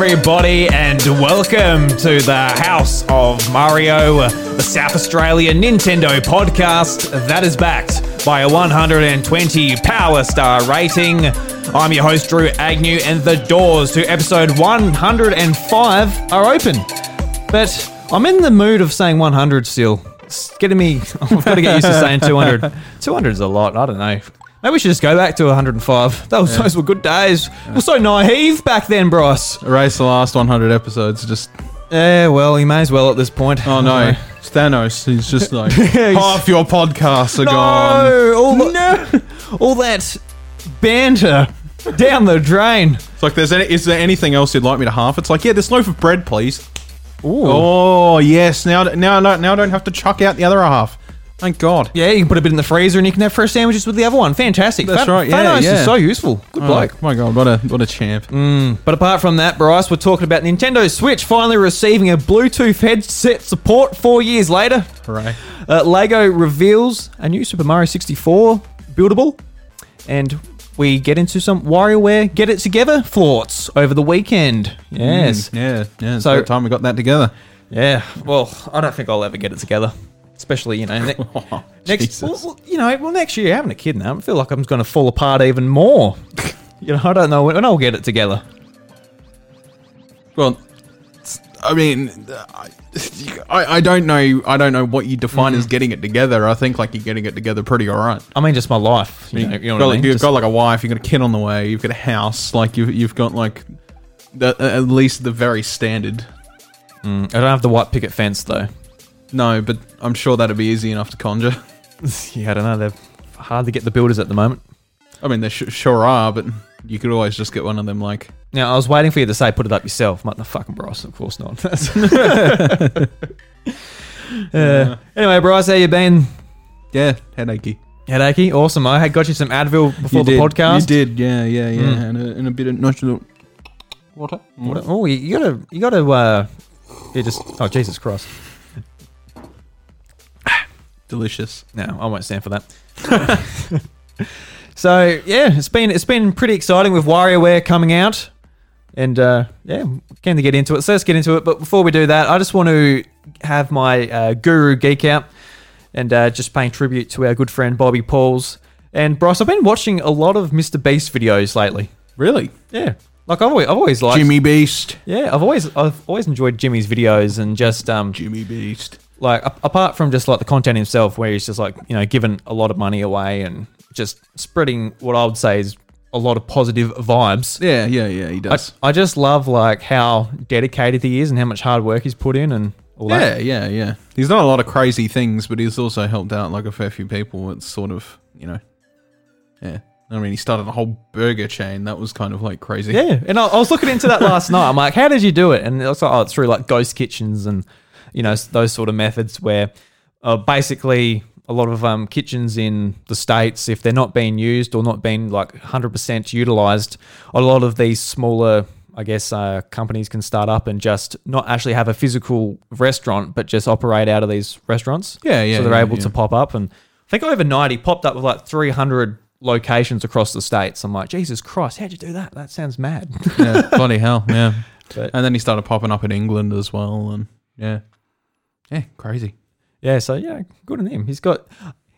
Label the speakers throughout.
Speaker 1: everybody, and welcome to the House of Mario, the South Australia Nintendo podcast that is backed by a 120 Power Star rating. I'm your host, Drew Agnew, and the doors to episode 105 are open. But I'm in the mood of saying 100 still. It's getting me, I've got to get used to saying 200. 200 is a lot, I don't know. Maybe we should just go back to 105. Those, those were good days. We're so naive back then, Bryce.
Speaker 2: Erase the last 100 episodes. Just
Speaker 1: Yeah, well, you may as well at this point.
Speaker 2: oh no, it's Thanos. He's just like half your podcasts are gone.
Speaker 1: No, all, the, all that banter down the drain.
Speaker 2: It's like, there's any, is there anything else you'd like me to half? It's like, yeah, this loaf of bread, please.
Speaker 1: Ooh.
Speaker 2: Oh yes, now now now now I don't have to chuck out the other half. Thank God.
Speaker 1: Yeah, you can put a bit in the freezer and you can have fresh sandwiches with the other one. Fantastic.
Speaker 2: That's
Speaker 1: Fan-
Speaker 2: right, yeah,
Speaker 1: Thanos
Speaker 2: yeah.
Speaker 1: is so useful. Good
Speaker 2: Oh,
Speaker 1: bloke.
Speaker 2: my God, what a what a champ.
Speaker 1: But apart from that, Bryce, we're talking about Nintendo Switch finally receiving a Bluetooth headset support four years later.
Speaker 2: Hooray!
Speaker 1: Uh, Lego reveals a new Super Mario 64 buildable, and we get into some WarioWare Get It Together thoughts over the weekend. Yes.
Speaker 2: Mm, yeah, yeah. It's
Speaker 1: So-
Speaker 2: time we got that together.
Speaker 1: Yeah. Well, I don't think I'll ever get it together. Especially, you know, ne- next, well, well, you know, well, next year having a kid now, I feel like I'm going to fall apart even more. you know, I don't know when I'll get it together.
Speaker 2: Well, I mean, I, I don't know. I don't know what you define
Speaker 1: Mm.
Speaker 2: as getting it together. I think like you're getting it together pretty all right.
Speaker 1: I mean, just my life. You know, you know
Speaker 2: got,
Speaker 1: I mean?
Speaker 2: You've
Speaker 1: Just-
Speaker 2: got like a wife, you've got a kid on the way, you've got a house, like you've you've got like the, at least the very standard.
Speaker 1: I don't have the white picket fence though.
Speaker 2: No, but I'm sure that'd be easy enough to conjure.
Speaker 1: yeah, I don't know. They're hard to get the builders at the moment.
Speaker 2: I mean, they sh- sure are, but you could always just get one of them. Like,
Speaker 1: Now, I was waiting for you to say put it up yourself. I'm like, no fucking Bryce, of course not. uh, anyway, Bryce, how you been?
Speaker 2: yeah, headachy.
Speaker 1: Headachy? Awesome. I had got you some Advil before
Speaker 2: you
Speaker 1: the
Speaker 2: did,
Speaker 1: podcast.
Speaker 2: You did, yeah, yeah, yeah,
Speaker 1: Mm.
Speaker 2: and, a, and a bit of nice little water.
Speaker 1: What- Oh, you, you gotta, you gotta, uh, you just, oh, Jesus Christ.
Speaker 2: Delicious.
Speaker 1: No, I won't stand for that. so yeah, it's been it's been pretty exciting with WarioWare coming out, and uh, yeah, keen to get into it. So let's get into it. But before we do that, I just want to have my uh, guru geek out and uh, just paying tribute to our good friend Bobby Pauls and Bryce. I've been watching a lot of Mr. Beast videos lately.
Speaker 2: Really,
Speaker 1: Yeah, like I've always, I've always liked
Speaker 2: Jimmy Beast.
Speaker 1: Yeah, I've always I've always enjoyed Jimmy's videos and just um
Speaker 2: Jimmy Beast.
Speaker 1: Like a- apart from just like the content himself where he's just like you know giving a lot of money away and just spreading what i would say is a lot of positive vibes
Speaker 2: Yeah, yeah, yeah. He does.
Speaker 1: I just love like how dedicated he is and how much hard work he's put in and all that.
Speaker 2: Yeah,
Speaker 1: that
Speaker 2: yeah, yeah. He's done a lot of crazy things, but he's also helped out like a fair few people. It's sort of, you know, yeah. I mean, he started a whole burger chain. That was kind of like crazy.
Speaker 1: yeah and I, I was looking into that last night i'm like how did you do it and it's like oh it's through like ghost kitchens and you know those sort of methods where uh, basically a lot of um, kitchens in the states if they're not being used or not being like 100% utilized a lot of these smaller i guess uh, companies can start up and just not actually have a physical restaurant but just operate out of these restaurants.
Speaker 2: Yeah, yeah,
Speaker 1: so they're
Speaker 2: yeah,
Speaker 1: able
Speaker 2: yeah.
Speaker 1: to pop up and i think overnight he popped up with like 300 locations across the states. I'm like jesus christ how'd you do that? That sounds mad.
Speaker 2: Yeah, bloody hell, yeah.
Speaker 1: But-
Speaker 2: and then he started popping up in England as well, and yeah, yeah, crazy.
Speaker 1: Yeah, so yeah, good on him. He's got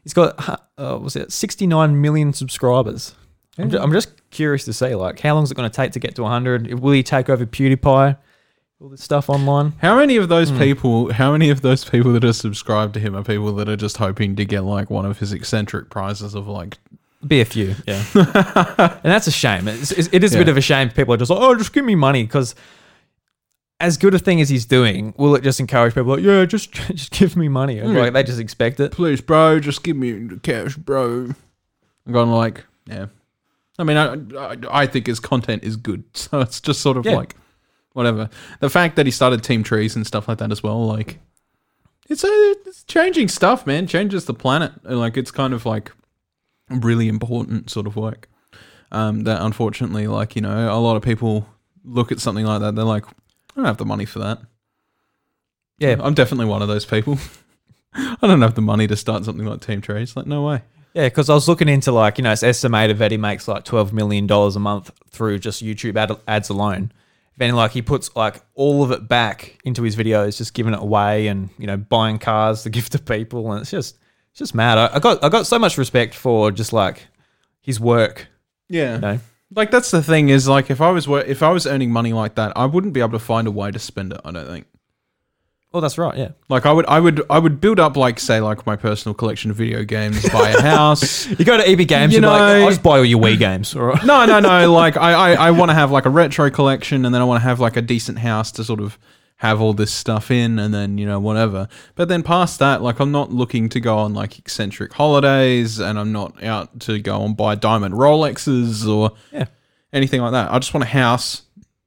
Speaker 1: he's got uh, was it 69 million subscribers. I'm, ju- I'm just curious to see like how long is it going to take to get to 100? Will he take over PewDiePie? All this stuff online.
Speaker 2: How many of those people? How many of those people that are subscribed to him are people that are just hoping to get like one of his eccentric prizes of like?
Speaker 1: Be a few, yeah. and that's a shame. It's, it is a bit of a shame. People are just like, oh, just give me money because. As good a thing as he's doing, will it just encourage people like, yeah, just just give me money? And,
Speaker 2: Mm.
Speaker 1: Like they just expect it.
Speaker 2: Please, bro, just give me the cash, bro. I'm going like, yeah. I mean, I, I I think his content is good, so it's just sort of
Speaker 1: Yeah.
Speaker 2: like whatever. The fact that he started Team Trees and stuff like that as well, like it's a, it's changing stuff, man. Changes the planet. And, Like it's kind of like really important sort of work. Um, that unfortunately, like you know, a lot of people look at something like that. They're like, I don't have the money for that.
Speaker 1: Yeah,
Speaker 2: I'm definitely one of those people. I don't have the money to start something like Team Trees. Like, no way.
Speaker 1: Yeah, because I was looking into like you know it's estimated that he makes like twelve million dollars a month through just YouTube ad- ads alone. Then like he puts like all of it back into his videos, just giving it away and you know buying cars to give to people, and it's just it's just mad. I, I got I got so much respect for just like his work.
Speaker 2: Yeah.
Speaker 1: You know,
Speaker 2: Like that's the thing is like if I was wor- if I was earning money like that, I wouldn't be able to find a way to spend it. I don't think.
Speaker 1: Oh, that's right, yeah.
Speaker 2: Like I would, I would, I would build up like say like my personal collection of video games, buy a house.
Speaker 1: You go to EB Games,
Speaker 2: You
Speaker 1: are like,
Speaker 2: know-
Speaker 1: I'll just buy all your Wii games. All right.
Speaker 2: no, no, no. Like I, I, I want to have like a retro collection, and then I want to have like a decent house to sort of have all this stuff in, and then you know whatever. But then past that, like I'm not looking to go on like eccentric holidays, and I'm not out to go and buy diamond Rolexes or
Speaker 1: Yeah.
Speaker 2: anything like that. I just want a house.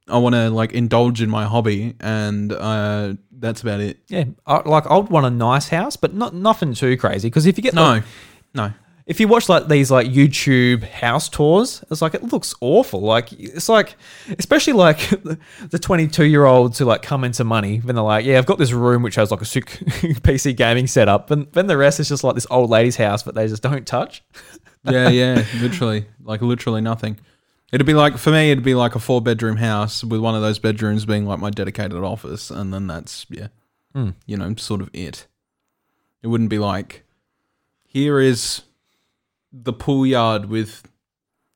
Speaker 2: I want to like indulge in my hobby, and uh, that's about it.
Speaker 1: Yeah, I, like I'd want a nice house, but not nothing too crazy. Because if you get
Speaker 2: No,
Speaker 1: like,
Speaker 2: no.
Speaker 1: If you watch like these like YouTube house tours, it's like it looks awful. Like it's like, especially like the twenty-two year olds who like come into money, when they're like, yeah, I've got this room which has like a sick PC gaming setup, and then the rest is just like this old lady's house, but they just don't touch.
Speaker 2: yeah, yeah, literally, like literally nothing. It'd be like for me, it'd be like a four bedroom house with one of those bedrooms being like my dedicated office, and then that's yeah,
Speaker 1: Hmm.
Speaker 2: you know, sort of it. It wouldn't be like here is the pool yard with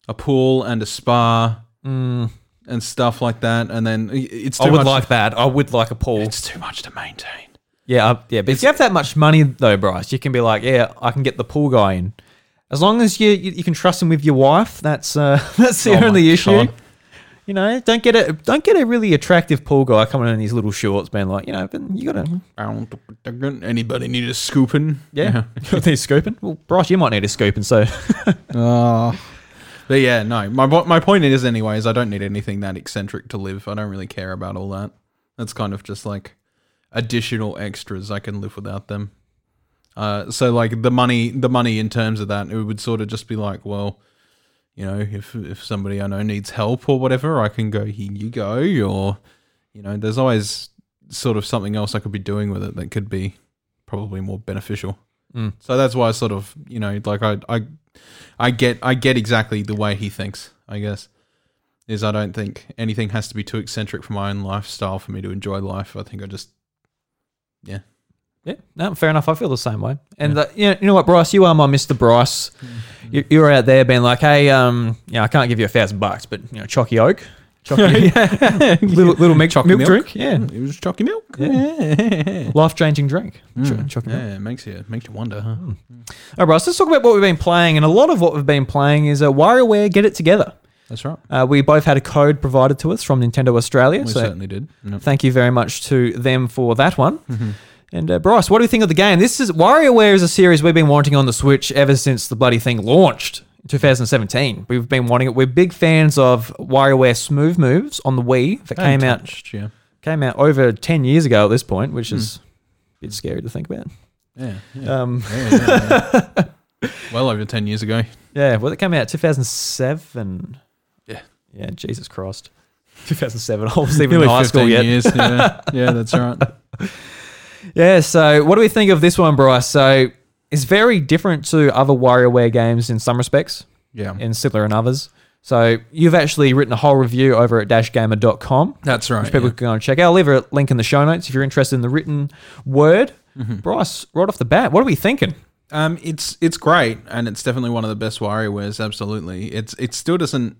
Speaker 2: a pool and a spa
Speaker 1: Mm,
Speaker 2: and stuff like that, and then it's too
Speaker 1: I would like that. I would like a pool.
Speaker 2: it's too much to maintain.
Speaker 1: Yeah, uh, yeah. But if you have that much money though, Bryce, you can be like, yeah, I can get the pool guy in. As long as you you, you can trust him with your wife, that's uh, that's the
Speaker 2: Oh
Speaker 1: only issue.
Speaker 2: God.
Speaker 1: You know, don't get a don't get a really attractive pool guy coming in his little shorts, being like, you know, but you gotta
Speaker 2: Anybody need a scooping?
Speaker 1: yeah, you need a scooping. Well, Bryce, you might need a scooping. So
Speaker 2: Oh. But yeah, no. My my point is, anyways, I don't need anything that eccentric to live. I don't really care about all that. That's kind of just like additional extras. I can live without them. Uh, so like the money, the money in terms of that, it would sort of just be like, well, you know, if if somebody I know needs help or whatever, I can go here you go, or you know, there's always sort of something else I could be doing with it that could be probably more beneficial.
Speaker 1: Mm.
Speaker 2: So that's why I sort of, you know, like I, I, I get, I get exactly the way he thinks. I guess is I don't think anything has to be too eccentric for my own lifestyle for me to enjoy life. I think I just,
Speaker 1: yeah, no, fair enough. I feel the same way. And uh, you, know, you know what, Bryce, you are my Mister Bryce.
Speaker 2: Mm-hmm.
Speaker 1: You, you're out there being like, hey, um, yeah, I can't give you a thousand bucks, but you know, Chalky Oak, Chalky, little little milk,
Speaker 2: Chocolate
Speaker 1: milk,
Speaker 2: milk.
Speaker 1: drink, yeah,
Speaker 2: it was chalky milk.
Speaker 1: Yeah. life changing drink.
Speaker 2: Mm. Yeah, it makes you makes you wonder, huh?
Speaker 1: All right, Bryce, let's talk about what we've been playing. And a lot of what we've been playing is uh, WarioWare Get It Together.
Speaker 2: That's right.
Speaker 1: Uh, we both had a code provided to us from Nintendo Australia.
Speaker 2: We
Speaker 1: so
Speaker 2: certainly did. Yep.
Speaker 1: thank you very much to them for that one.
Speaker 2: Mhm.
Speaker 1: And uh, Bryce, what do you think of the game? This is WarioWare is a series we've been wanting on the Switch ever since the bloody thing launched in 2017. We've been wanting it. We're big fans of WarioWare Smooth Moves on the Wii that came out
Speaker 2: Yeah.
Speaker 1: came out over 10 years ago at this point, which is
Speaker 2: Hmm.
Speaker 1: a bit scary to think about.
Speaker 2: Yeah. Yeah.
Speaker 1: Um,
Speaker 2: yeah, yeah, well over ten years ago.
Speaker 1: yeah, well, it came out 2007.
Speaker 2: Yeah.
Speaker 1: Yeah, Jesus Christ. 2007. I wasn't even in high school
Speaker 2: 15
Speaker 1: yet.
Speaker 2: years. Yeah. yeah, that's right.
Speaker 1: Yeah, so what do we think of this one, Bryce? So it's very different to other WarioWare games in some respects,
Speaker 2: Yeah.
Speaker 1: and similar in others. So you've actually written a whole review over at dashgamer.com,
Speaker 2: That's right.
Speaker 1: which people
Speaker 2: yeah.
Speaker 1: can go and check out. I'll leave a link in the show notes if you're interested in the written word.
Speaker 2: Mm-hmm.
Speaker 1: Bryce, right off the bat, what are we thinking?
Speaker 2: Um, it's it's great, and it's definitely one of the best WarioWares. Absolutely, it's it still doesn't.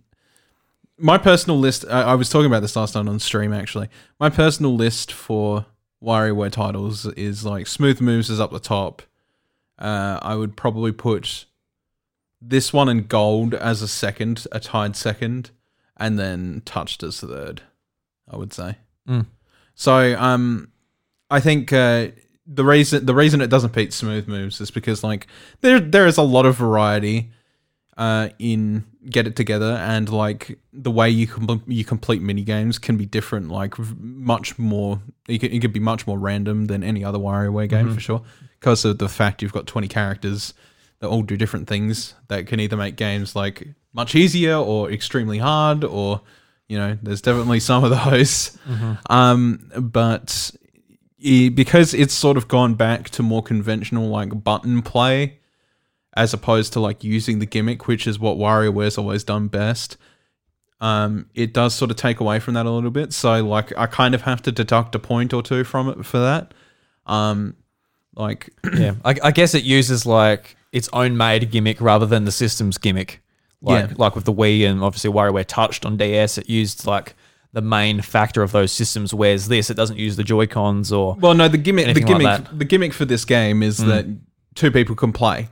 Speaker 2: My personal list. I, I was talking about this last night on stream. Actually, my personal list for WarioWare titles is like Smooth Moves is up the top. Uh, I would probably put this one in Gold as a second, a tied second, and then Touched as third. I would say.
Speaker 1: Mm.
Speaker 2: So, um, I think uh, the reason the reason it doesn't beat Smooth Moves is because like there there is a lot of variety uh, in Get It Together, and like the way you com- you complete mini games can be different. Like much more, it could, it could be much more random than any other WarioWare game for sure, because of the fact you've got twenty characters that all do different things that can either make games like much easier or extremely hard, or you know, there's definitely some of those. Um, but i- because it's sort of gone back to more conventional like button play as opposed to like using the gimmick which is what WarioWare's always done best um, it does sort of take away from that a little bit. So like I kind of have to deduct a point or two from it for that. Um, like
Speaker 1: yeah, I, I guess it uses like its own made gimmick rather than the system's gimmick. Like
Speaker 2: Yeah.
Speaker 1: like with the Wii and obviously WarioWare touched on DS, it used like the main factor of those systems. Whereas this, it doesn't use the Joy Cons or
Speaker 2: well, no, the gimmick, the
Speaker 1: like
Speaker 2: gimmick.
Speaker 1: Mm.
Speaker 2: the gimmick for this game is that two people can play.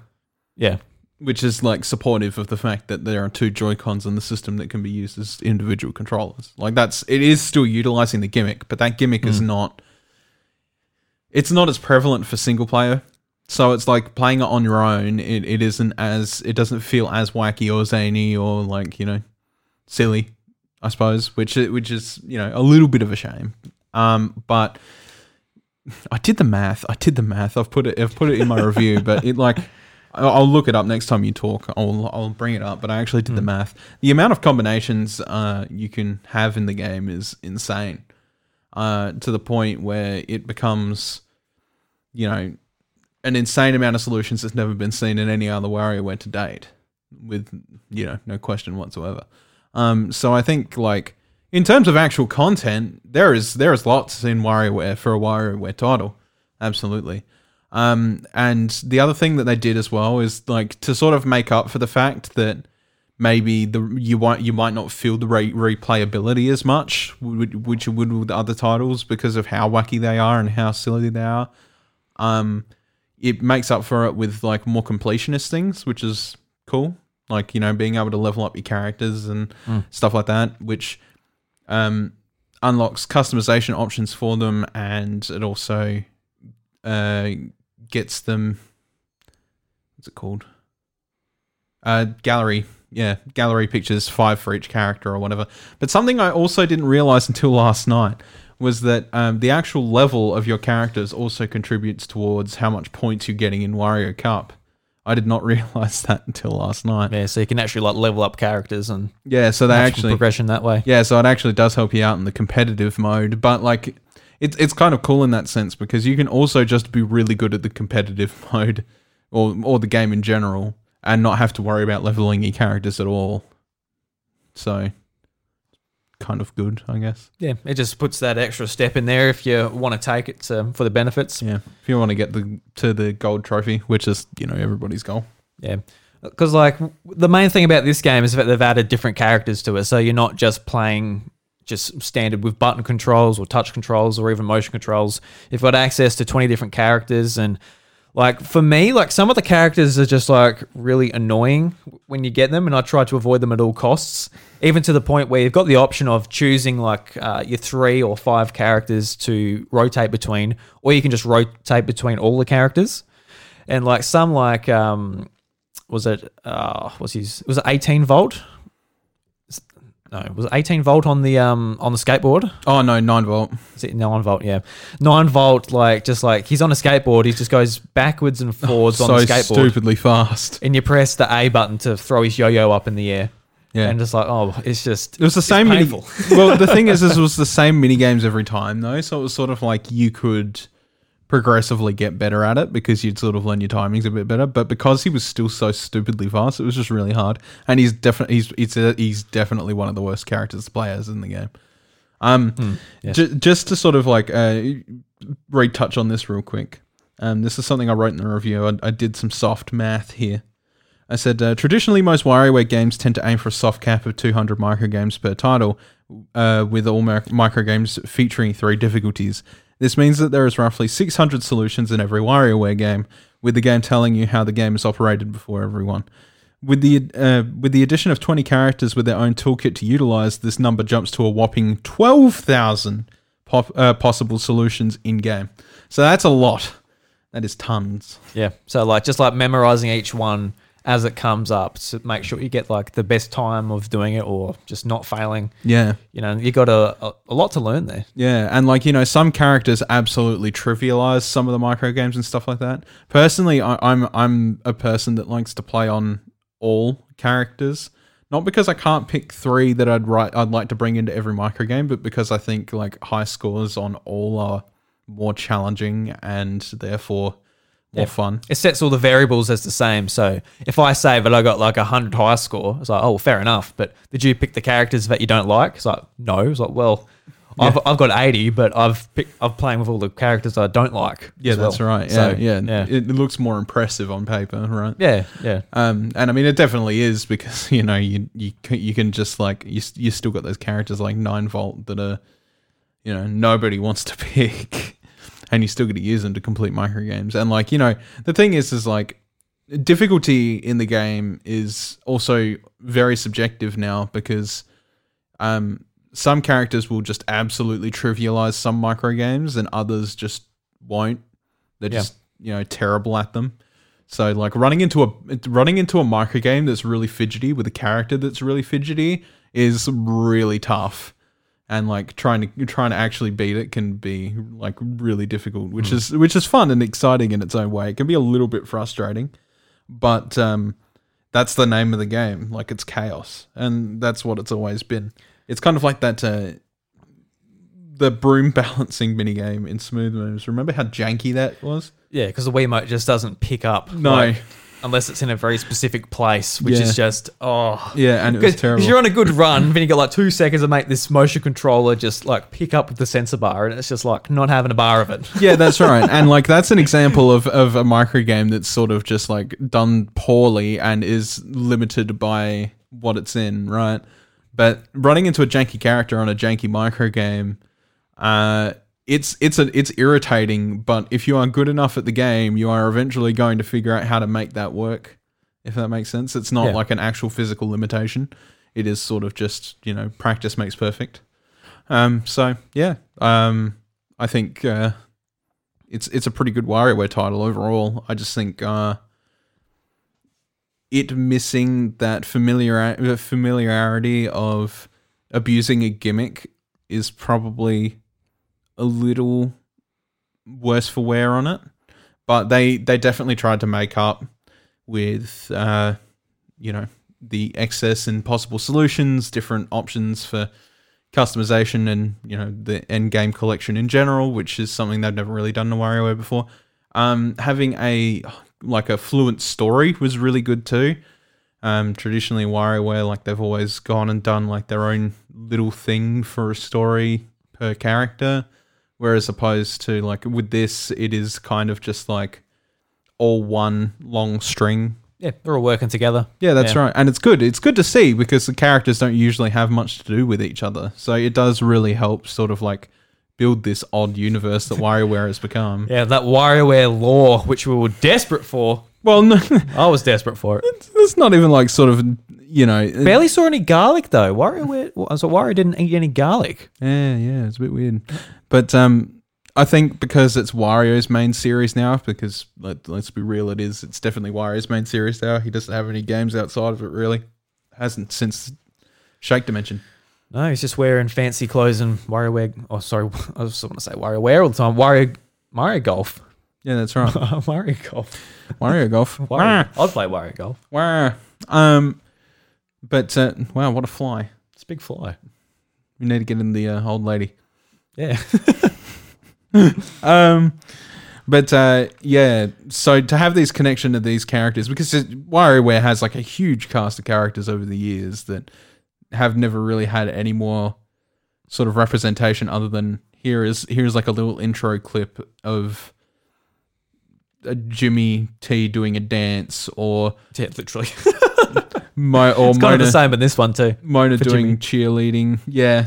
Speaker 1: Yeah,
Speaker 2: which is like supportive of the fact that there are two Joy Cons in the system that can be used as individual controllers. Like that's it is still utilizing the gimmick, but that gimmick is not. It's not as prevalent for single player, so it's like playing it on your own. It, it isn't as it doesn't feel as wacky or zany or like you know silly, I suppose. Which which is you know a little bit of a shame. Um, but I did the math. I did the math. I've put it. I've put it in my review, but it like I'll I'll look it up next time you talk. I'll I'll bring it up. But I actually did the math. The amount of combinations uh, you can have in the game is insane. Uh, to the point where it becomes, you know, an insane amount of solutions that's never been seen in any other WarioWare to date, with you know no question whatsoever. Um, so I think like in terms of actual content, there is there is lots in WarioWare for a WarioWare title, absolutely. Um, and the other thing that they did as well is like to sort of make up for the fact that maybe the you might you might not feel the re- replayability as much, which you would with other titles because of how wacky they are and how silly they are. Um, it makes up for it with like more completionist things, which is cool. Like you know, being able to level up your characters and stuff like that, which um, unlocks customization options for them, and it also uh, gets them. What's it called? Uh, gallery. Yeah, gallery pictures, five for each character or whatever. But something I also didn't realize until last night was that um, the actual level of your characters also contributes towards how much points you're getting in Wario Cup. I did not realize that until last night.
Speaker 1: yeah. So you can actually like level up characters and
Speaker 2: Yeah, so they actually
Speaker 1: progression that way.
Speaker 2: yeah, so it actually does help you out in the competitive mode, but like it's it's kind of cool in that sense because you can also just be really good at the competitive mode or or the game in general and not have to worry about leveling your characters at all. So kind of good, I guess.
Speaker 1: Yeah, it just puts that extra step in there if you want to take it um, for the benefits.
Speaker 2: Yeah. If you want to get the to the gold trophy, which is, you know, everybody's goal.
Speaker 1: Yeah. Because, like, the main thing about this game is that they've added different characters to it. So you're not just playing just standard with button controls or touch controls or even motion controls. You've got access to 20 different characters. And, like, for me, like, some of the characters are just, like, really annoying when you get them. And I try to avoid them at all costs, even to the point where you've got the option of choosing, like, uh, your three or five characters to rotate between, or you can just rotate between all the characters. And, like, some, like, um, was it uh was his was it 18 volt no was it 18 volt on the um on the skateboard
Speaker 2: Oh no, 9 volt.
Speaker 1: is it 9 volt yeah 9 volt like just like he's on a skateboard he just goes backwards and forwards on
Speaker 2: so
Speaker 1: the skateboard
Speaker 2: stupidly fast.
Speaker 1: and you press the a button to throw his yo-yo up in the air
Speaker 2: Yeah.
Speaker 1: and just like oh it's just
Speaker 2: It was the same mini. well, the thing is, this was the same mini games every time, though. So it was sort of like you could progressively get better at it because you'd sort of learn your timings a bit better. But because he was still so stupidly fast, it was just really hard. And he's definitely he's it's a, he's definitely one of the worst characters to play as in the game. Um,
Speaker 1: yes.
Speaker 2: ju- just to sort of like uh, retouch on this real quick. Um, this is something I wrote in the review. I, I did some soft math here. I said uh, traditionally most WarioWare games tend to aim for a soft cap of 200 microgames per title, uh, with all mi- microgames featuring three difficulties. This means that there is roughly 600 solutions in every WarioWare game, with the game telling you how the game is operated before everyone. With the uh, with the addition of 20 characters with their own toolkit to utilize, this number jumps to a whopping 12,000 pop, uh, possible solutions in game. So that's a lot. That is tons.
Speaker 1: yeah so like just like memorizing each one as it comes up to make sure you get like the best time of doing it or just not failing
Speaker 2: Yeah.
Speaker 1: you know you got a, a, a lot to learn there
Speaker 2: Yeah, and like you know, some characters absolutely trivialize some of the micro games and stuff like that. Personally, I, I'm I'm a person that likes to play on all characters, not because I can't pick three that I'd write I'd like to bring into every micro game, but because I think like high scores on all are more challenging and therefore or fun.
Speaker 1: It sets all the variables as the same. So if I say that I got like a hundred high score, it's like, oh, well, fair enough. But did you pick the characters that you don't like? It's like, no. It's like, well, I've, I've got eighty, but I've picked, I'm playing with all the characters I don't like.
Speaker 2: Yeah,
Speaker 1: as well.
Speaker 2: that's right. Yeah,
Speaker 1: So,
Speaker 2: yeah.
Speaker 1: yeah,
Speaker 2: It, looks more impressive on paper, right?
Speaker 1: yeah, yeah.
Speaker 2: Um, and I mean, it definitely is because you know you you can, you can just like you you still got those characters like Nine Volt that are, you know, nobody wants to pick, and you still get to use them to complete micro games. And like you know, the thing is, is like difficulty in the game is also very subjective now because, um, some characters will just absolutely trivialize some micro games and others just won't. They're
Speaker 1: Yeah.
Speaker 2: just you know terrible at them. So like running into a running into a micro game that's really fidgety with a character that's really fidgety is really tough. And like trying to trying to actually beat it can be like really difficult, which is which is fun and exciting in its own way. It can be a little bit frustrating, but um, that's the name of the game. Like it's chaos, and that's what it's always been. It's kind of like that uh, the broom balancing minigame in Smooth Moves. Remember how janky that was?
Speaker 1: Yeah, because the Wiimote just doesn't pick up.
Speaker 2: No.
Speaker 1: like, unless it's in a very specific place, which
Speaker 2: Yeah.
Speaker 1: is just oh.
Speaker 2: Yeah, and it was terrible.
Speaker 1: Because you're on a good run, then you got like two seconds to make this motion controller just like pick up with the sensor bar, and it's just like not having a bar of it.
Speaker 2: yeah, that's right. And like that's an example of, of a micro game that's sort of just like done poorly and is limited by what it's in, right? But running into a janky character on a janky micro game, uh, it's it's a it's irritating. But if you are good enough at the game, you are eventually going to figure out how to make that work. If that makes sense, it's not
Speaker 1: Yeah.
Speaker 2: like an actual physical limitation. It is sort of just you know practice makes perfect. Um, so yeah, um, I think uh, it's it's a pretty good WarioWare title overall. I just think uh, it missing that familiar familiarity of abusing a gimmick is probably a little worse for wear on it. But they they definitely tried to make up with uh, you know the excess and possible solutions, different options for customization and you know the end game collection in general, which is something they've never really done in WarioWare before. Um, having a like a fluent story was really good too. Um, traditionally, WarioWare like they've always gone and done like their own little thing for a story per character, whereas opposed to like with this, it is kind of just like all one long string
Speaker 1: Yeah, they're all working together.
Speaker 2: yeah, that's
Speaker 1: Yeah.
Speaker 2: right. And it's good. It's good to see because the characters don't usually have much to do with each other. So it does really help sort of like build this odd universe that WarioWare has become.
Speaker 1: Yeah, that WarioWare lore, which we were desperate for.
Speaker 2: Well, no,
Speaker 1: I was desperate for it.
Speaker 2: it's not even like sort of, you know. it-
Speaker 1: Barely saw any garlic though. Wario, WarioWare, so Wario didn't eat any garlic.
Speaker 2: Yeah, yeah, it's a bit weird. But um, I think because it's Wario's main series now, because let, let's be real, it is. It's definitely Wario's main series now. He doesn't have any games outside of it, really. Hasn't since Shake Dimension.
Speaker 1: No, he's just wearing fancy clothes and WarioWare. Oh, sorry, I was want to say WarioWare all the time. Wario, Mario Golf,
Speaker 2: Yeah, that's right.
Speaker 1: Mario Golf.
Speaker 2: Wario Golf.
Speaker 1: Wario. I'd play Wario Golf.
Speaker 2: Wow. Um, but uh, wow, what a fly!
Speaker 1: It's a big fly.
Speaker 2: We need to get in the uh, old lady.
Speaker 1: Yeah.
Speaker 2: Um, but uh, yeah, so to have this connection to these characters because WarioWare has like a huge cast of characters over the years that have never really had any more sort of representation other than here is here's like a little intro clip of a Jimmy T doing a dance or
Speaker 1: yeah, literally.
Speaker 2: my or
Speaker 1: It's kind of
Speaker 2: Mona,
Speaker 1: the same in this one too.
Speaker 2: Mona doing cheerleading. Yeah,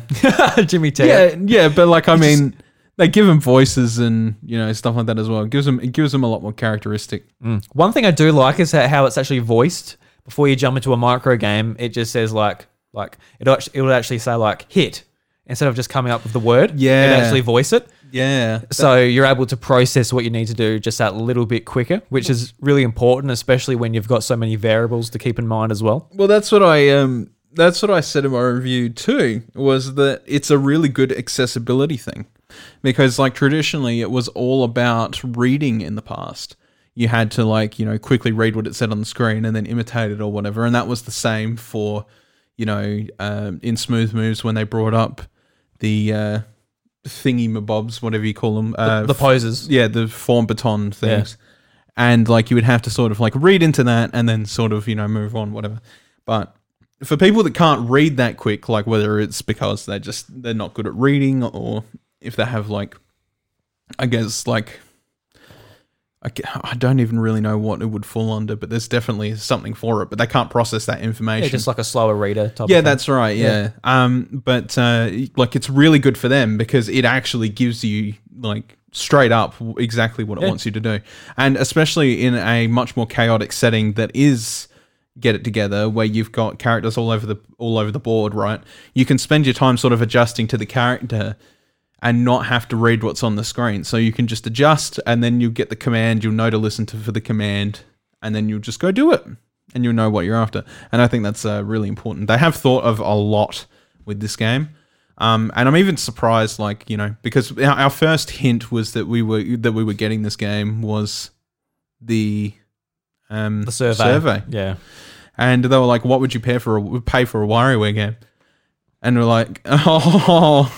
Speaker 1: Jimmy T.
Speaker 2: yeah, yeah, but like I
Speaker 1: He just-
Speaker 2: mean, they give them voices and you know stuff like that as well. It gives them it gives them a lot more characteristic.
Speaker 1: Mm. One thing I do like is how it's actually voiced. Before you jump into a micro game, it just says like like it it would actually say like hit instead of just coming up with the word.
Speaker 2: Yeah.
Speaker 1: it actually voice it.
Speaker 2: Yeah,
Speaker 1: So you're able to process what you need to do just that little bit quicker, which is really important, especially when you've got so many variables to keep in mind as well.
Speaker 2: well, that's what I um that's what I said in my review too. Was that it's a really good accessibility thing because like traditionally it was all about reading in the past. You had to like you know quickly read what it said on the screen and then imitate it or whatever, and that was the same for you know um, in Smooth Moves when they brought up the uh, thingy mabobs, whatever you call them, uh,
Speaker 1: the poses.
Speaker 2: yeah, the form baton things. and like you would have to sort of like read into that and then sort of you know move on whatever. But for people that can't read that quick, like whether it's because they're just they're not good at reading or if they have like, I guess like. I I don't even really know what it would fall under, but there's definitely something for it. But they can't process that information.
Speaker 1: Yeah, just like a slower reader type.
Speaker 2: Yeah, that's right. Yeah. Um, but uh, like it's really good for them because it actually gives you like straight up exactly what it
Speaker 1: Yeah.
Speaker 2: wants you to do, and especially in a much more chaotic setting that is get it together where you've got characters all over the all over the board right you can spend your time sort of adjusting to the character and not have to read what's on the screen so you can just adjust and then you get the command you'll know to listen to for the command and then you'll just go do it and you'll know what you're after and i think that's uh, really important they have thought of a lot with this game um, and I'm even surprised, like you know, because our, first hint was that we were that we were getting this game was the um,
Speaker 1: the survey.
Speaker 2: survey,
Speaker 1: Yeah.
Speaker 2: and they were like, "What would you pay for a pay for a WarioWare game?" And we're like, "Oh,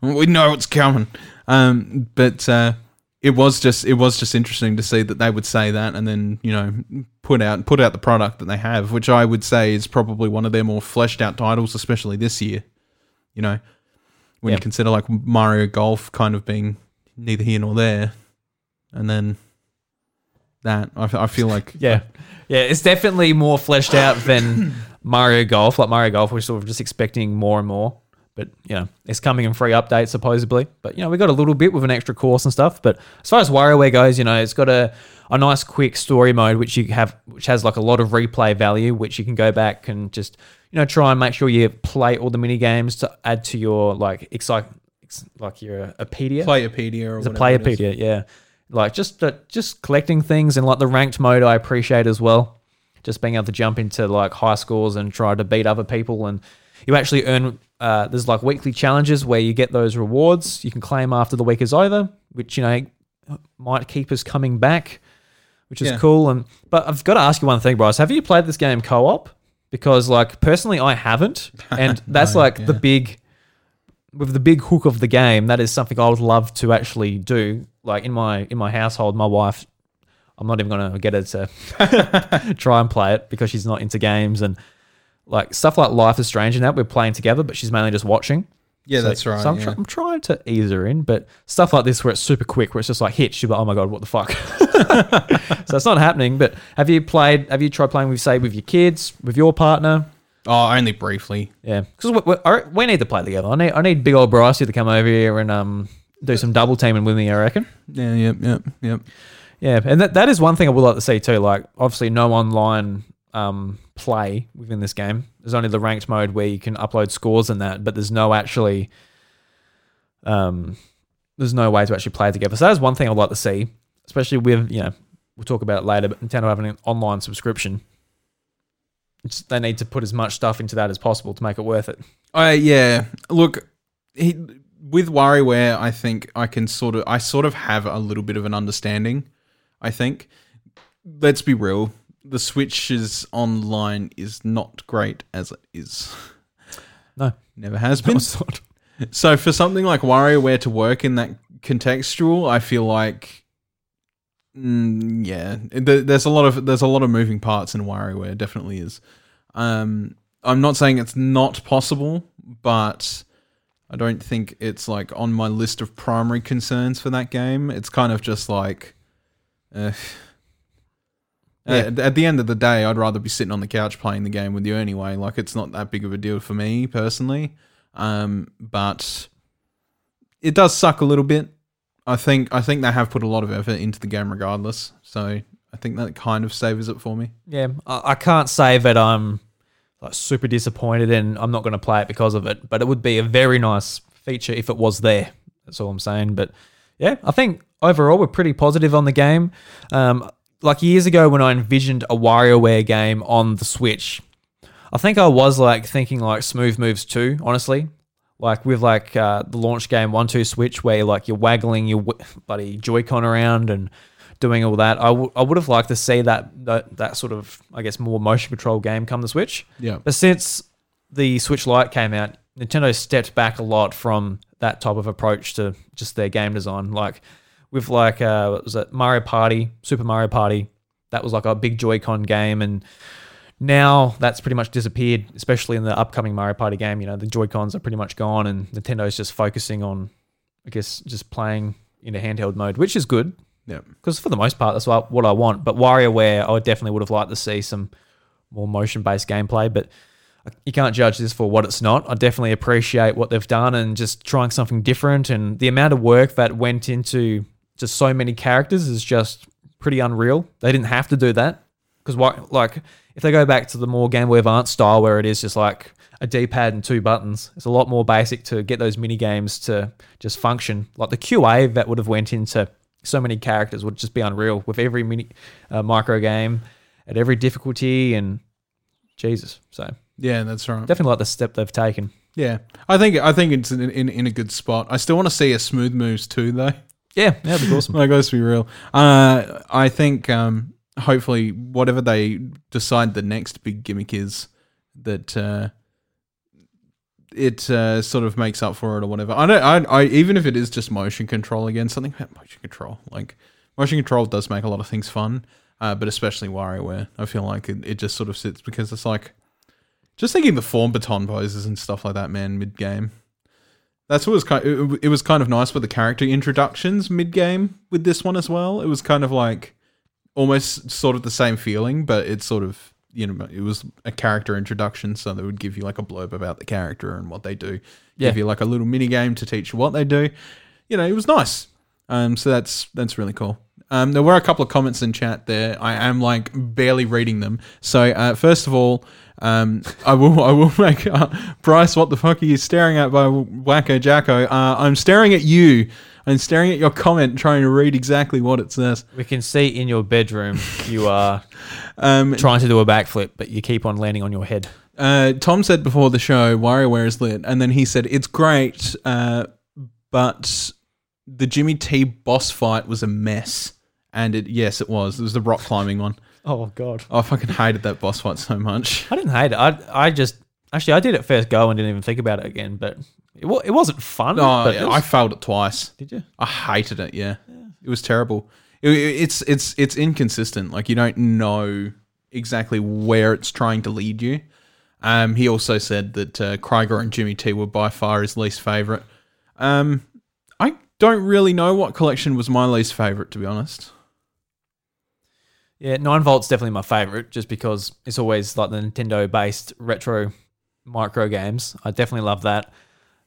Speaker 2: we know it's coming." Um, but uh, it was just it was just interesting to see that they would say that, and then you know put out put out the product that they have, which I would say is probably one of their more fleshed out titles, especially this year. You know, when you consider like Mario Golf kind of being neither here nor there, and then that I feel like
Speaker 1: Yeah. Yeah, it's definitely more fleshed out than Mario Golf. Like Mario Golf, we're sort of just expecting more and more. But, you know, it's coming in free updates, supposedly. But, you know, we got a little bit with an extra course and stuff. But as far as WarioWare goes, you know, it's got a, a nice quick story mode, which you have, which has like a lot of replay value, which you can go back and just, you know, try and make sure you play all the mini games to add to your, like, excite, ex- like your Apedia.
Speaker 2: Playopedia or
Speaker 1: It's a
Speaker 2: whatever it
Speaker 1: yeah. Like just uh, just collecting things and like the ranked mode, I appreciate as well. Just being able to jump into like high scores and try to beat other people, and you actually earn. Uh, there's like weekly challenges where you get those rewards you can claim after the week is over, which you know might keep us coming back, which is
Speaker 2: Yeah.
Speaker 1: cool. And but I've got to ask you one thing, Bryce. Have you played this game co-op? Because like personally, I haven't, and that's
Speaker 2: No,
Speaker 1: like the big with the big hook of the game, that is something I would love to actually do. Like in my in my household, my wife, I'm not even gonna get her to try and play it because she's not into games and like stuff like Life is Strange and that we're playing together, but she's mainly just watching.
Speaker 2: Yeah,
Speaker 1: So-
Speaker 2: that's right.
Speaker 1: So I'm,
Speaker 2: yeah.
Speaker 1: try- I'm trying to ease her in, but stuff like this where it's super quick, where it's just like hit, she'll be like, oh my god, what the fuck? so it's not happening. But have you played? Have you tried playing with say with your kids, with your partner?
Speaker 2: oh, only briefly.
Speaker 1: Yeah, because we, we, we need to play together. I need I need big old Bryce to come over here and um do some double teaming with me. I reckon.
Speaker 2: Yeah, yep, yep, yep.
Speaker 1: Yeah, and that, that is one thing I would like to see too. Like, obviously, no online um, play within this game. There's only the ranked mode where you can upload scores and that, but there's no actually, um, there's no way to actually play together. So that's one thing I'd like to see, especially with you know, we'll talk about it later. But Nintendo having an online subscription, it's, they need to put as much stuff into that as possible to make it worth it.
Speaker 2: I yeah. Look, he, with WarioWare, I think I can sort of I sort of have a little bit of an understanding. I think. Let's be real. The Switch's online is not great as it is.
Speaker 1: No.
Speaker 2: Never has been. So for something like WarioWare to work in that contextual, I feel like, mm, yeah, there- there's a lot of there's a lot of moving parts in WarioWare. Definitely is. Um, I'm not saying it's not possible, but I don't think it's like on my list of primary concerns for that game. It's kind of just like, uh,
Speaker 1: Yeah.
Speaker 2: at, the end of the day, I'd rather be sitting on the couch playing the game with you anyway. Like it's not that big of a deal for me personally. Um, but it does suck a little bit. I think I think they have put a lot of effort into the game regardless. So I think that kind of savors it for me.
Speaker 1: Yeah, I, I can't say that I'm like super disappointed and I'm not going to play it because of it, but it would be a very nice feature if it was there. That's all I'm saying. But yeah, I think overall we're pretty positive on the game. Um, like years ago when I envisioned a WarioWare game on the Switch, I think I was like thinking like Smooth Moves 2, honestly. Like with like uh, the launch game One Two Switch, where like you're waggling your w- bloody Joy-Con around and doing all that. I, w- I would have liked to see that, that that sort of I guess more motion control game come to Switch.
Speaker 2: Yeah.
Speaker 1: But since the Switch Lite came out, Nintendo stepped back a lot from that type of approach to just their game design. Like with like uh, what was it Mario Party, Super Mario Party? That was like a big Joy-Con game, and now that's pretty much disappeared. Especially in the upcoming Mario Party game, you know the Joy-Cons are pretty much gone, and Nintendo's just focusing on, I guess, just playing in a handheld mode, which is good
Speaker 2: Yeah.
Speaker 1: because for the most part, that's what, what I want. But WarioWare, I definitely would have liked to see some more motion based gameplay, but you can't judge this for what it's not. I definitely appreciate what they've done and just trying something different. And the amount of work that went into just so many characters is just pretty unreal. They didn't have to do that because, like, if they go back to the more Game Boy Advance style where it is just like a D-pad and two buttons, it's a lot more basic to get those mini games to just function. Like the QA that would have went into so many characters would just be unreal with every mini uh, micro game at every difficulty and Jesus. So
Speaker 2: Yeah, that's right.
Speaker 1: definitely like the step they've taken.
Speaker 2: Yeah, I think I think it's in, in, in a good spot. I still want to see a smooth moves too, though.
Speaker 1: Yeah, yeah, that'd be awesome.
Speaker 2: Like, let's be real. Uh, I think um, hopefully whatever they decide the next big gimmick is, that uh, it uh, sort of makes up for it or whatever. I don't. I, I even if it is just motion control again, something about motion control. Like motion control does make a lot of things fun, uh, but especially WarioWare. I feel like it, it just sort of sits because it's like just thinking the form baton poses and stuff like that, man. Mid game. That's what was kind. It, it was kind of nice with the character introductions mid game with this one as well. It was kind of like almost sort of the same feeling, but it's sort of you know it was a character introduction, so they would give you like a blurb about the character and what they do.
Speaker 1: Yeah.
Speaker 2: Give you like a little mini game to teach you what they do. You know, it was nice. Um, so that's that's really cool. Um, there were a couple of comments in chat there. I am like barely reading them. So uh, first of all, um, I will I will make uh, Bryce. What the fuck are you staring at by Wacko Jacko? Uh, I'm staring at you. I'm staring at your comment, trying to read exactly what it says.
Speaker 1: We can see in your bedroom you are
Speaker 2: Um,
Speaker 1: trying to do a backflip, but you keep on landing on your head.
Speaker 2: Uh, Tom said before the show, WarioWare is lit, and then he said it's great, uh, but the Jimmy T boss fight was a mess. And it, yes, it was. It was the rock climbing one.
Speaker 1: Oh God,
Speaker 2: I fucking hated that boss fight so much.
Speaker 1: I didn't hate it. I I just actually I did it first go and didn't even think about it again. But it wa- it wasn't fun.
Speaker 2: Oh,
Speaker 1: but
Speaker 2: yeah,
Speaker 1: it was-
Speaker 2: I failed it twice.
Speaker 1: did you?
Speaker 2: I hated it. Yeah, it was terrible. It- it- it's it's it's inconsistent. Like you don't know exactly where it's trying to lead you. Um, he also said that uh, Crygor and Jimmy T were by far his least favorite. Um, I don't really know what collection was my least favorite, to be honest.
Speaker 1: Yeah, nine volts definitely my favorite, just because it's always like the Nintendo based retro micro games. I definitely love that.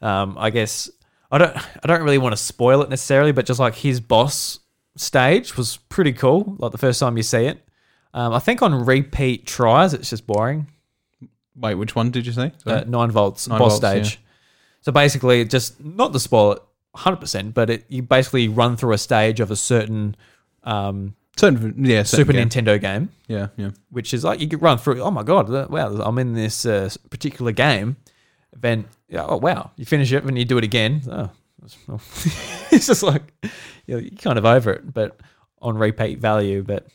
Speaker 1: Um, I guess I don't I don't really want to spoil it necessarily, but just like his boss stage was pretty cool. Like the first time you see it. Um, I think on repeat tries, it's just boring.
Speaker 2: Wait, which one did you say?
Speaker 1: Uh, nine volts
Speaker 2: Nine
Speaker 1: boss
Speaker 2: volts,
Speaker 1: stage. So basically, just not to spoil it 100%, but it, you basically run through a stage of a certain um,
Speaker 2: certain, yeah, certain
Speaker 1: Super
Speaker 2: game.
Speaker 1: Nintendo game.
Speaker 2: Yeah, yeah.
Speaker 1: which is like you could run through. Oh my god! Wow, I'm in this uh, particular game. Then yeah, oh wow, you finish it and you do it again. Oh, it's just like you know, you're kind of over it, but on repeat value. But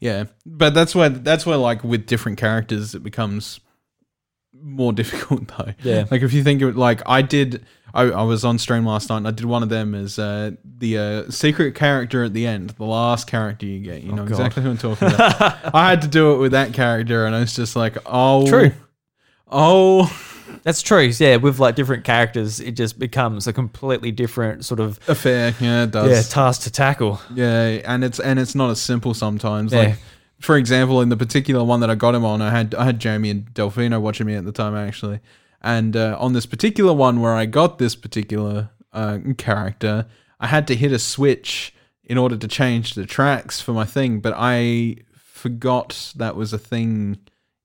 Speaker 2: Yeah, but that's where that's where like with different characters it becomes more difficult though.
Speaker 1: Yeah.
Speaker 2: like if you think of it, like I did, I, I was on stream last night and I did one of them as uh, the uh, secret character at the end, the last character you get. You know
Speaker 1: God.
Speaker 2: exactly who I'm talking about. I had to do it with that character, and I was just like, oh,
Speaker 1: True.
Speaker 2: oh,
Speaker 1: that's true. Yeah, with like different characters, it just becomes a completely different sort of
Speaker 2: affair. Yeah, it does.
Speaker 1: yeah task to tackle.
Speaker 2: Yeah, and it's and it's not as simple sometimes.
Speaker 1: Yeah.
Speaker 2: Like for example, in the particular one that I got him on, I had I had Jamie and Delfino watching me at the time actually, and uh, on this particular one where I got this particular uh, character, I had to hit a switch in order to change the tracks for my thing, but I forgot that was a thing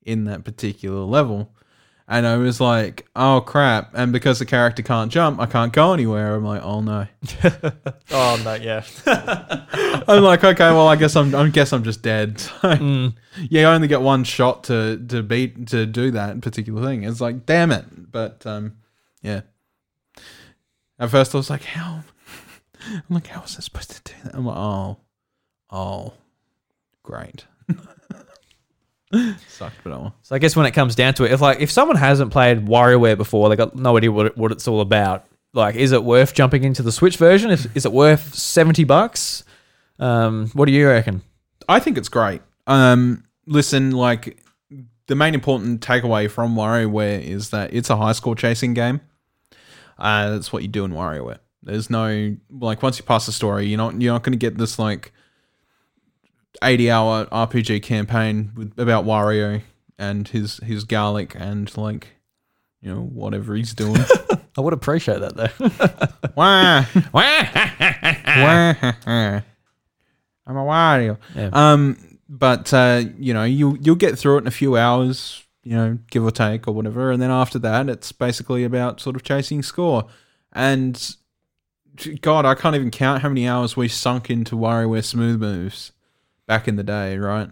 Speaker 2: in that particular level. And I was like, oh crap. And because the character can't jump, I can't go anywhere. I'm like, oh no.
Speaker 1: Oh no, yeah.
Speaker 2: I'm like, okay, well, I guess I'm, I guess I'm just dead.
Speaker 1: Mm.
Speaker 2: Yeah, you only get one shot to to beat to do that particular thing. It's like, damn it. But um, yeah. At first, I was like, how? I'm like, how was I supposed to do that? I'm like, oh, oh, great. Sucked, but oh. well.
Speaker 1: So I guess when it comes down to it, if like if someone hasn't played WarioWare before, they got no idea what it, what it's all about. like, is it worth jumping into the Switch version? Is, is it worth seventy bucks? Um, what do you reckon?
Speaker 2: I think it's great. Um, listen, like the main important takeaway from WarioWare is that it's a high score chasing game. Uh, that's what you do in WarioWare. There's no like once you pass the story, you're not you're not going to get this like eighty hour RPG campaign with, about Wario and his his garlic and like you know whatever he's doing.
Speaker 1: I would appreciate that though.
Speaker 2: Wah. Wah. Wah. I'm a Wario.
Speaker 1: Yeah.
Speaker 2: Um, but uh, you know, you you'll get through it in a few hours, you know, give or take or whatever, and then after that, it's basically about sort of chasing score. And God, I can't even count how many hours we sunk into WarioWare Smooth Moves back in the day. Right,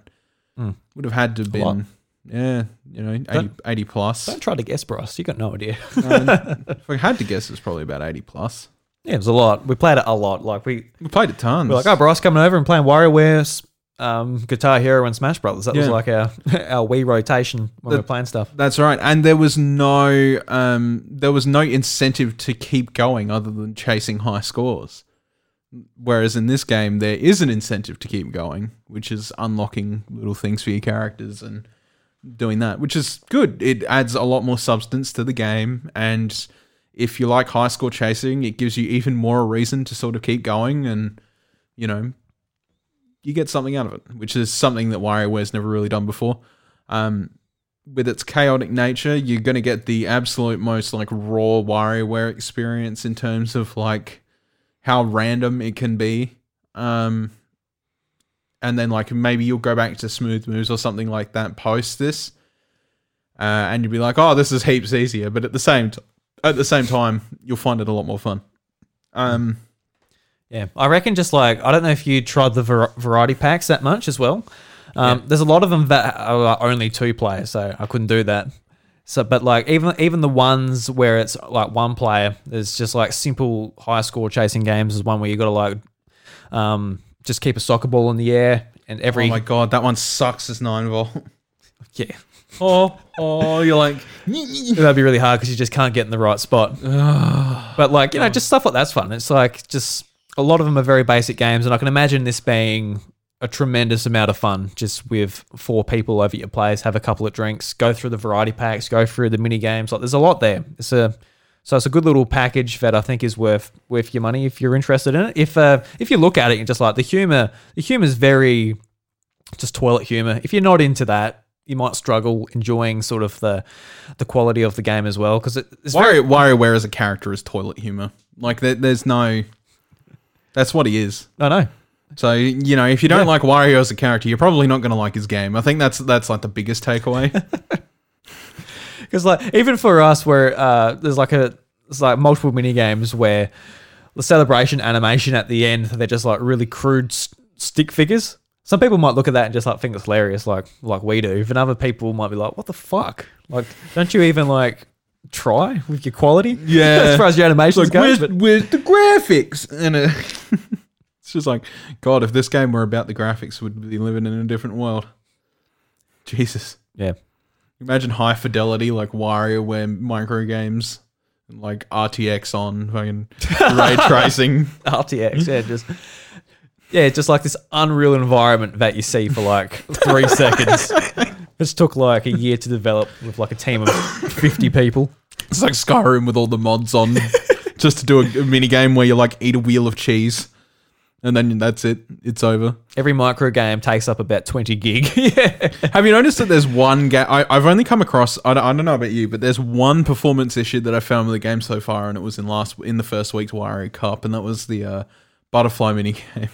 Speaker 1: Mm.
Speaker 2: would have had to have been, yeah, you know, 80,
Speaker 1: Don't-
Speaker 2: 80 plus.
Speaker 1: Don't try to guess, Bryce. You got no idea.
Speaker 2: If I had to guess, it's probably about eighty plus.
Speaker 1: yeah, it was a lot. We played it a lot. Like we
Speaker 2: We played it tons.
Speaker 1: we're like, oh, Bryce coming over and playing WarioWare, um, Guitar Hero, and Smash Brothers. That was like our our Wii rotation when we
Speaker 2: The-
Speaker 1: were playing stuff.
Speaker 2: That's right, and there was no um, there was no incentive to keep going other than chasing high scores. Whereas in this game, there is an incentive to keep going, which is unlocking little things for your characters and doing that, which is good. It adds a lot more substance to the game, and if you like high score chasing, it gives you even more a reason to sort of keep going, and you know, you get something out of it, which is something that WarioWare's never really done before. Um, with its chaotic nature, you're going to get the absolute most like raw WarioWare experience in terms of like how random it can be. Um, and then like maybe you'll go back to smooth moves or something like that post this, uh, and you'll be like, oh, this is heaps easier. But at the same t- at the same time, you'll find it a lot more fun. Um,
Speaker 1: Yeah, I reckon just like I don't know if you tried the var- variety packs that much as well. Um, There's a lot of them that are only two players, so I couldn't do that. So, but like even even the ones where it's like one player, there's just like simple high score chasing games. Is one where you got to like um, just keep a soccer ball in the air and every
Speaker 2: oh my god, that one sucks as nine ball.
Speaker 1: yeah.
Speaker 2: oh, oh, you're like,
Speaker 1: That'd be really hard because you just can't get in the right spot. but like you know, just stuff like that's fun. It's like just a lot of them are very basic games, and I can imagine this being a tremendous amount of fun. Just with four people over your place, have a couple of drinks, go through the variety packs, go through the mini games. Like there's a lot there. It's a so it's a good little package that I think is worth worth your money if you're interested in it. If uh, if you look at it you're just like the humor, the humor is very just toilet humor. If you're not into that, you might struggle enjoying sort of the the quality of the game as well because it, it's very
Speaker 2: Wario, WarioWare as a character is toilet humor. Like there, there's no. That's what he is.
Speaker 1: I no
Speaker 2: So you know, if you don't
Speaker 1: Yeah.
Speaker 2: like Wario as a character, you're probably not going to like his game. I think that's that's like the biggest takeaway.
Speaker 1: because like even for us where uh, there's like a there's like multiple mini games where the celebration animation at the end they're just like really crude stick figures. Some people might look at that and just like think it's hilarious, like like we do. But other people might be like, "What the fuck? Like, don't you even like try with your quality?"
Speaker 2: Yeah.
Speaker 1: as far as your animations go.
Speaker 2: where's,
Speaker 1: but-
Speaker 2: where's the graphics? And uh, just like, God, if this game were about the graphics, we'd be living in a different world. Jesus.
Speaker 1: yeah,
Speaker 2: Imagine high fidelity like WarioWare micro games, and, like RTX on fucking ray tracing.
Speaker 1: RTX, yeah, just yeah, just like this unreal environment that you see for like three seconds. This took like a year to develop with like a team of fifty people.
Speaker 2: It's like Skyrim with all the mods on, just to do a, a mini game where you like eat a wheel of cheese, and then that's it. It's over.
Speaker 1: Every micro game takes up about twenty gig. yeah,
Speaker 2: Have you noticed that there's one game? I've only come across. I don't, I don't know about you, but there's one performance issue that I found with the game so far, and it was in last in the first week's Wario Cup, and that was the uh, butterfly mini game.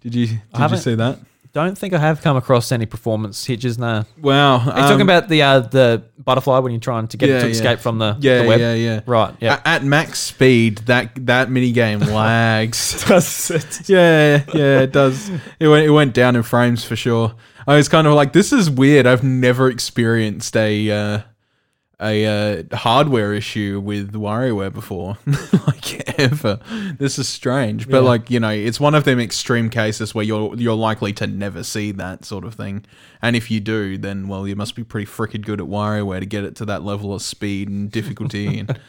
Speaker 2: Did you did you see that?
Speaker 1: Don't think I have come across any performance hitches. Nah,
Speaker 2: Wow,
Speaker 1: are you talking about the uh, the butterfly when you're trying to get it
Speaker 2: Yeah,
Speaker 1: to
Speaker 2: yeah.
Speaker 1: escape from the,
Speaker 2: yeah,
Speaker 1: the web?
Speaker 2: yeah, yeah.
Speaker 1: Right. Yeah.
Speaker 2: A- At max speed, that that mini game lags. Does yeah, yeah, it does. It went it went down in frames for sure. I was kind of like, this is weird. I've never experienced a uh, a uh, hardware issue with WarioWare before, like ever. This is strange, but
Speaker 1: Yeah.
Speaker 2: like you know, it's one of them extreme cases where you're you're likely to never see that sort of thing. And if you do, then well, you must be pretty freaking good at WarioWare to get it to that level of speed and difficulty and.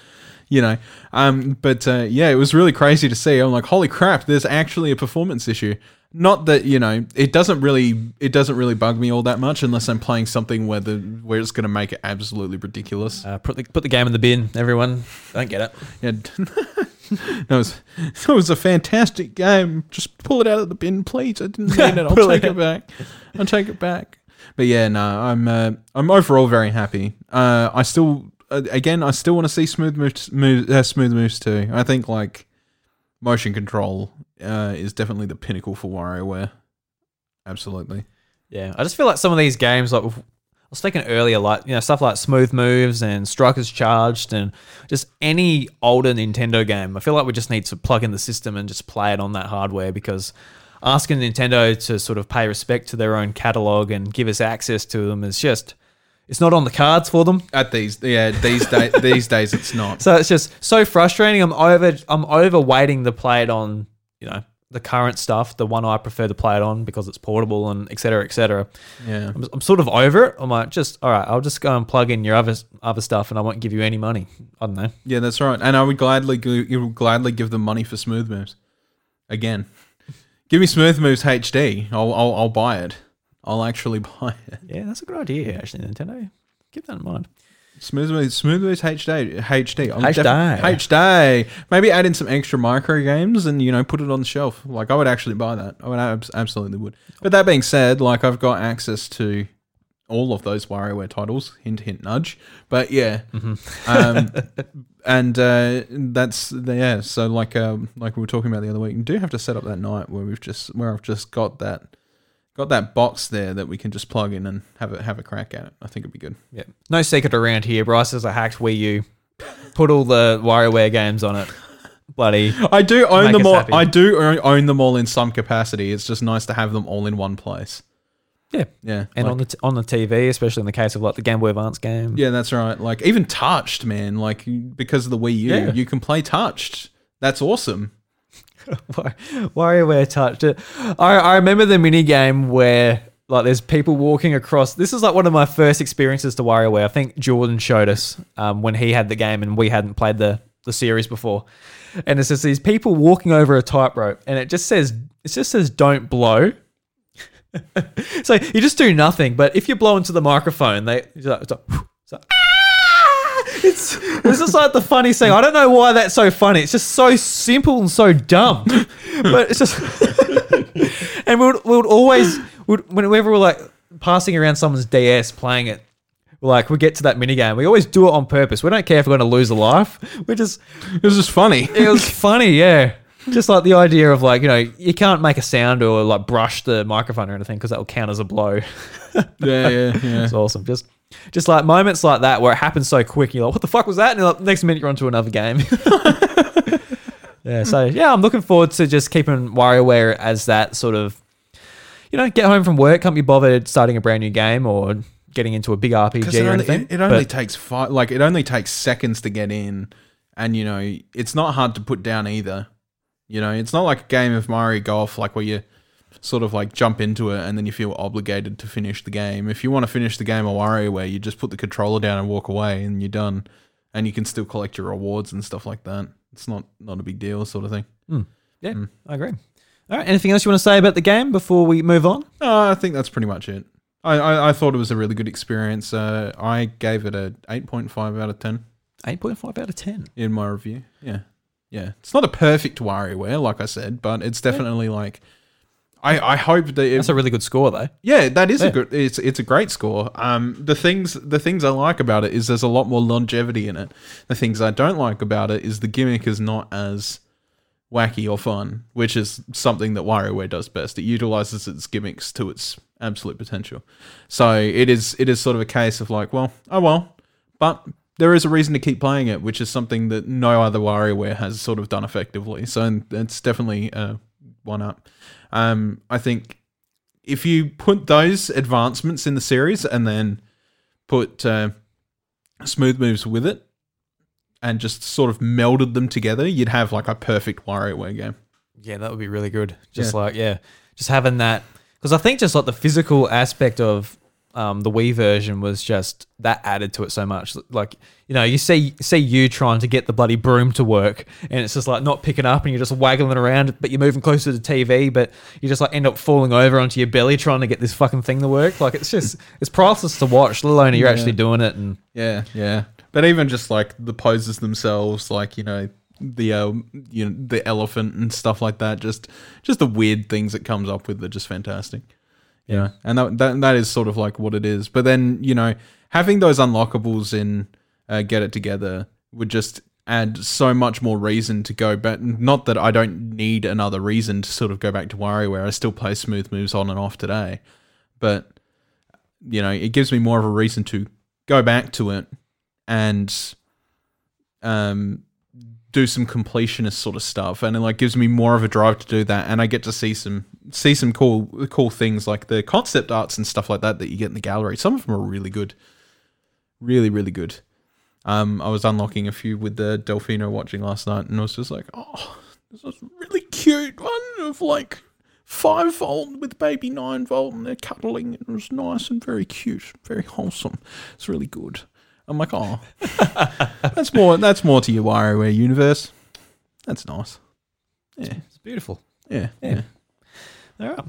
Speaker 2: you know. Um, but uh, yeah, it was really crazy to see. I'm like, holy crap, there's actually a performance issue. Not that you know, it doesn't really, it doesn't really bug me all that much unless I'm playing something where the where it's going to make it absolutely ridiculous.
Speaker 1: Uh, put the put the game in the bin, everyone. Don't get it.
Speaker 2: Yeah, that was that was a fantastic game. Just pull it out of the bin, please. I didn't mean it. I'll take
Speaker 1: it
Speaker 2: it back. I'll take it back. But yeah, no, I'm uh, I'm overall very happy. Uh, I still, uh, again, I still want to see smooth moves, move, uh, smooth moves too. I think like motion control uh, is definitely the pinnacle for WarioWare. Absolutely.
Speaker 1: Yeah, I just feel like some of these games, like I was thinking earlier, like you know stuff like Smooth Moves and Strikers Charged, and just any older Nintendo game. I feel like we just need to plug in the system and just play it on that hardware because asking Nintendo to sort of pay respect to their own catalog and give us access to them is just it's not on the cards for them.
Speaker 2: At these, yeah, these days, these days, it's not.
Speaker 1: So it's just so frustrating. I'm over I'm over waiting to play it on, you know, the current stuff, the one I prefer to play it on because it's portable and et cetera, et cetera.
Speaker 2: Yeah.
Speaker 1: I'm, I'm sort of over it. I'm like, just all right. I'll just go and plug in your other other stuff, and I won't give you any money. I don't know.
Speaker 2: Yeah, that's right. And I would gladly you would gladly give them money for smooth moves. Again, give me smooth moves HD. I'll I'll, I'll buy it. I'll actually buy it.
Speaker 1: Yeah, that's a good idea, actually, Nintendo. Keep that in mind.
Speaker 2: Smooth moves, smooth moves HD. HD. I'm
Speaker 1: HD.
Speaker 2: defi- HD. Maybe add in some extra micro games and you know put it on the shelf. Like I would actually buy that. I would abs- absolutely would. But that being said, like I've got access to all of those WarioWare titles. Hint, hint, nudge. But yeah, um, and uh, that's yeah. So like um, like we were talking about the other week, you do have to set up that night where we've just where I've just got that got that box there that we can just plug in and have a have a crack at it. I think it'd be good.
Speaker 1: Yeah, no secret around here. Bryce has a hacked Wii U. Put all the WarioWare games on it. Bloody.
Speaker 2: I do own them all.
Speaker 1: happy.
Speaker 2: I do own- them all in some capacity. It's just nice to have them all in one place.
Speaker 1: Yeah,
Speaker 2: Yeah,
Speaker 1: and
Speaker 2: like-
Speaker 1: on the t- on the TV, especially in the case of like the Game Boy Advance game.
Speaker 2: yeah, that's right. Like even touched, man. Like because of the Wii U,
Speaker 1: Yeah.
Speaker 2: you can play touched. That's awesome.
Speaker 1: War- WarioWare touched it. I, I remember the mini game where like there's people walking across. This is like one of my first experiences to WarioWare. I think Jordan showed us um, when he had the game and we hadn't played the the series before. And it's just these people walking over a tightrope, and it just says it just says don't blow. so you just do nothing, but if you blow into the microphone, they it's like, it's like, it's like, It's this is like the funny thing. I don't know why that's so funny. It's just so simple and so dumb, but it's just. and we would, we would always would, whenever we're like passing around someone's DS playing it. Like we get to that minigame, we always do it on purpose. We don't care if we're going to lose a life. We just
Speaker 2: It was just funny.
Speaker 1: it was funny, yeah. Just like the idea of like you know you can't make a sound or like brush the microphone or anything because that will count as a blow.
Speaker 2: yeah, yeah, yeah.
Speaker 1: It's awesome. Just just like moments like that where it happens so quick. You're like, what the fuck was that? And like, next minute you're onto another game. yeah. So yeah, I'm looking forward to just keeping WarioWare as that sort of, you know, get home from work, can't be bothered starting a brand new game or getting into a big RPG
Speaker 2: Because
Speaker 1: or
Speaker 2: it only,
Speaker 1: anything.
Speaker 2: it, it only
Speaker 1: But-
Speaker 2: takes five. Like it only takes seconds to get in, and you know it's not hard to put down either. You know, it's not like a game of Mario Golf, like where you sort of like jump into it and then you feel obligated to finish the game. If you want to finish the game of WarioWare, you just put the controller down and walk away, and you're done. And you can still collect your rewards and stuff like that. It's not not a big deal, sort of thing.
Speaker 1: yeah, I agree. All right. Anything else you want to say about the game before we move on?
Speaker 2: Uh, I think that's pretty much it. I, I, I thought it was a really good experience. Uh, I gave it a eight point five out of ten.
Speaker 1: 8.5 out of 10.
Speaker 2: in my review. Yeah. Yeah. It's not a perfect WarioWare, like I said, but it's definitely like I, I hope that it,
Speaker 1: That's a really good score, though.
Speaker 2: yeah, that is
Speaker 1: Yeah.
Speaker 2: a good it's it's a great score. Um the things the things I like about it is there's a lot more longevity in it. The things I don't like about it is the gimmick is not as wacky or fun, which is something that WarioWare does best. It utilizes its gimmicks to its absolute potential. So it is it is sort of a case of like, well, oh well, but there is a reason to keep playing it, which is something that no other WarioWare has sort of done effectively. So it's definitely uh, one up. Um, I think if you put those advancements in the series and then put uh, smooth moves with it and just sort of melded them together, you'd have like a perfect WarioWare game.
Speaker 1: Yeah, that would be really good. Just
Speaker 2: Yeah.
Speaker 1: like, yeah, just having that. Because I think just like the physical aspect of um, the Wii version was just that added to it so much. Like you know, you see see you trying to get the bloody broom to work, and it's just like not picking up, and you're just waggling around, but you're moving closer to the TV, but you just like end up falling over onto your belly trying to get this fucking thing to work. Like it's just it's priceless to watch. Let alone you're
Speaker 2: Yeah.
Speaker 1: actually doing it, and
Speaker 2: Yeah, yeah. But even just like the poses themselves, like you know the uh, you know the elephant and stuff like that, just just the weird things it comes up with are just fantastic.
Speaker 1: Yeah.
Speaker 2: and that, that that is sort of like what it is. But then you know having those unlockables in uh, get it together would just add so much more reason to go back. Not that I don't need another reason to sort of go back to WarioWare. I still play smooth moves on and off today, but you know it gives me more of a reason to go back to it and um do some completionist sort of stuff and it like gives me more of a drive to do that and I get to see some see some cool cool things like the concept arts and stuff like that that you get in the gallery. Some of them are really good. Really really good. Um I was unlocking a few with the Delfino watching last night and I was just like oh this is really cute one of like five volt with baby nine volt and they're cuddling and it was nice and very cute very wholesome. It's really good I'm like, oh, that's more. That's more to your WarioWare universe. That's nice. Yeah,
Speaker 1: it's beautiful.
Speaker 2: yeah,
Speaker 1: Yeah.
Speaker 2: yeah.
Speaker 1: All right.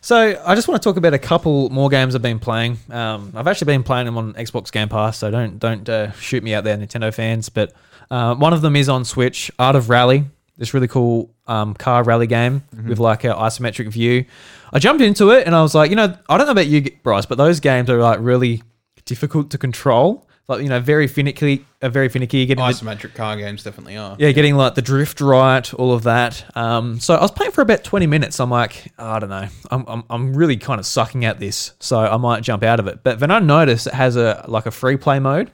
Speaker 1: So I just want to talk about a couple more games I've been playing. Um, I've actually been playing them on Xbox Game Pass, so don't don't uh, shoot me out there, Nintendo fans. But uh, one of them is on Switch, Art of Rally. This really cool um, car rally game with like an isometric view. I jumped into it and I was like, you know, I don't know about you, Bryce, but those games are like really difficult to control. Like you know, very finicky, uh, very finicky. Getting the,
Speaker 2: Isometric car games definitely are.
Speaker 1: yeah, getting like the drift right, all of that. Um, so I was playing for about 20 minutes. I'm like, I don't know. I'm, I'm, I'm really kind of sucking at this. So I might jump out of it. But then I noticed it has a like a free play mode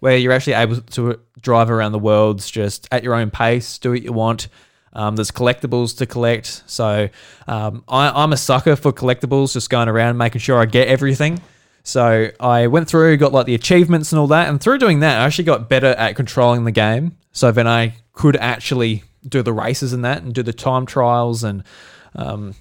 Speaker 1: where you're actually able to drive around the world just at your own pace, do what you want. Um, there's collectibles to collect. So um, I, I'm a sucker for collectibles, just going around making sure I get everything. So I went through, got like the achievements and all that, and through doing that, I actually got better at controlling the game. So then I could actually do the races and that, and do the time trials and um,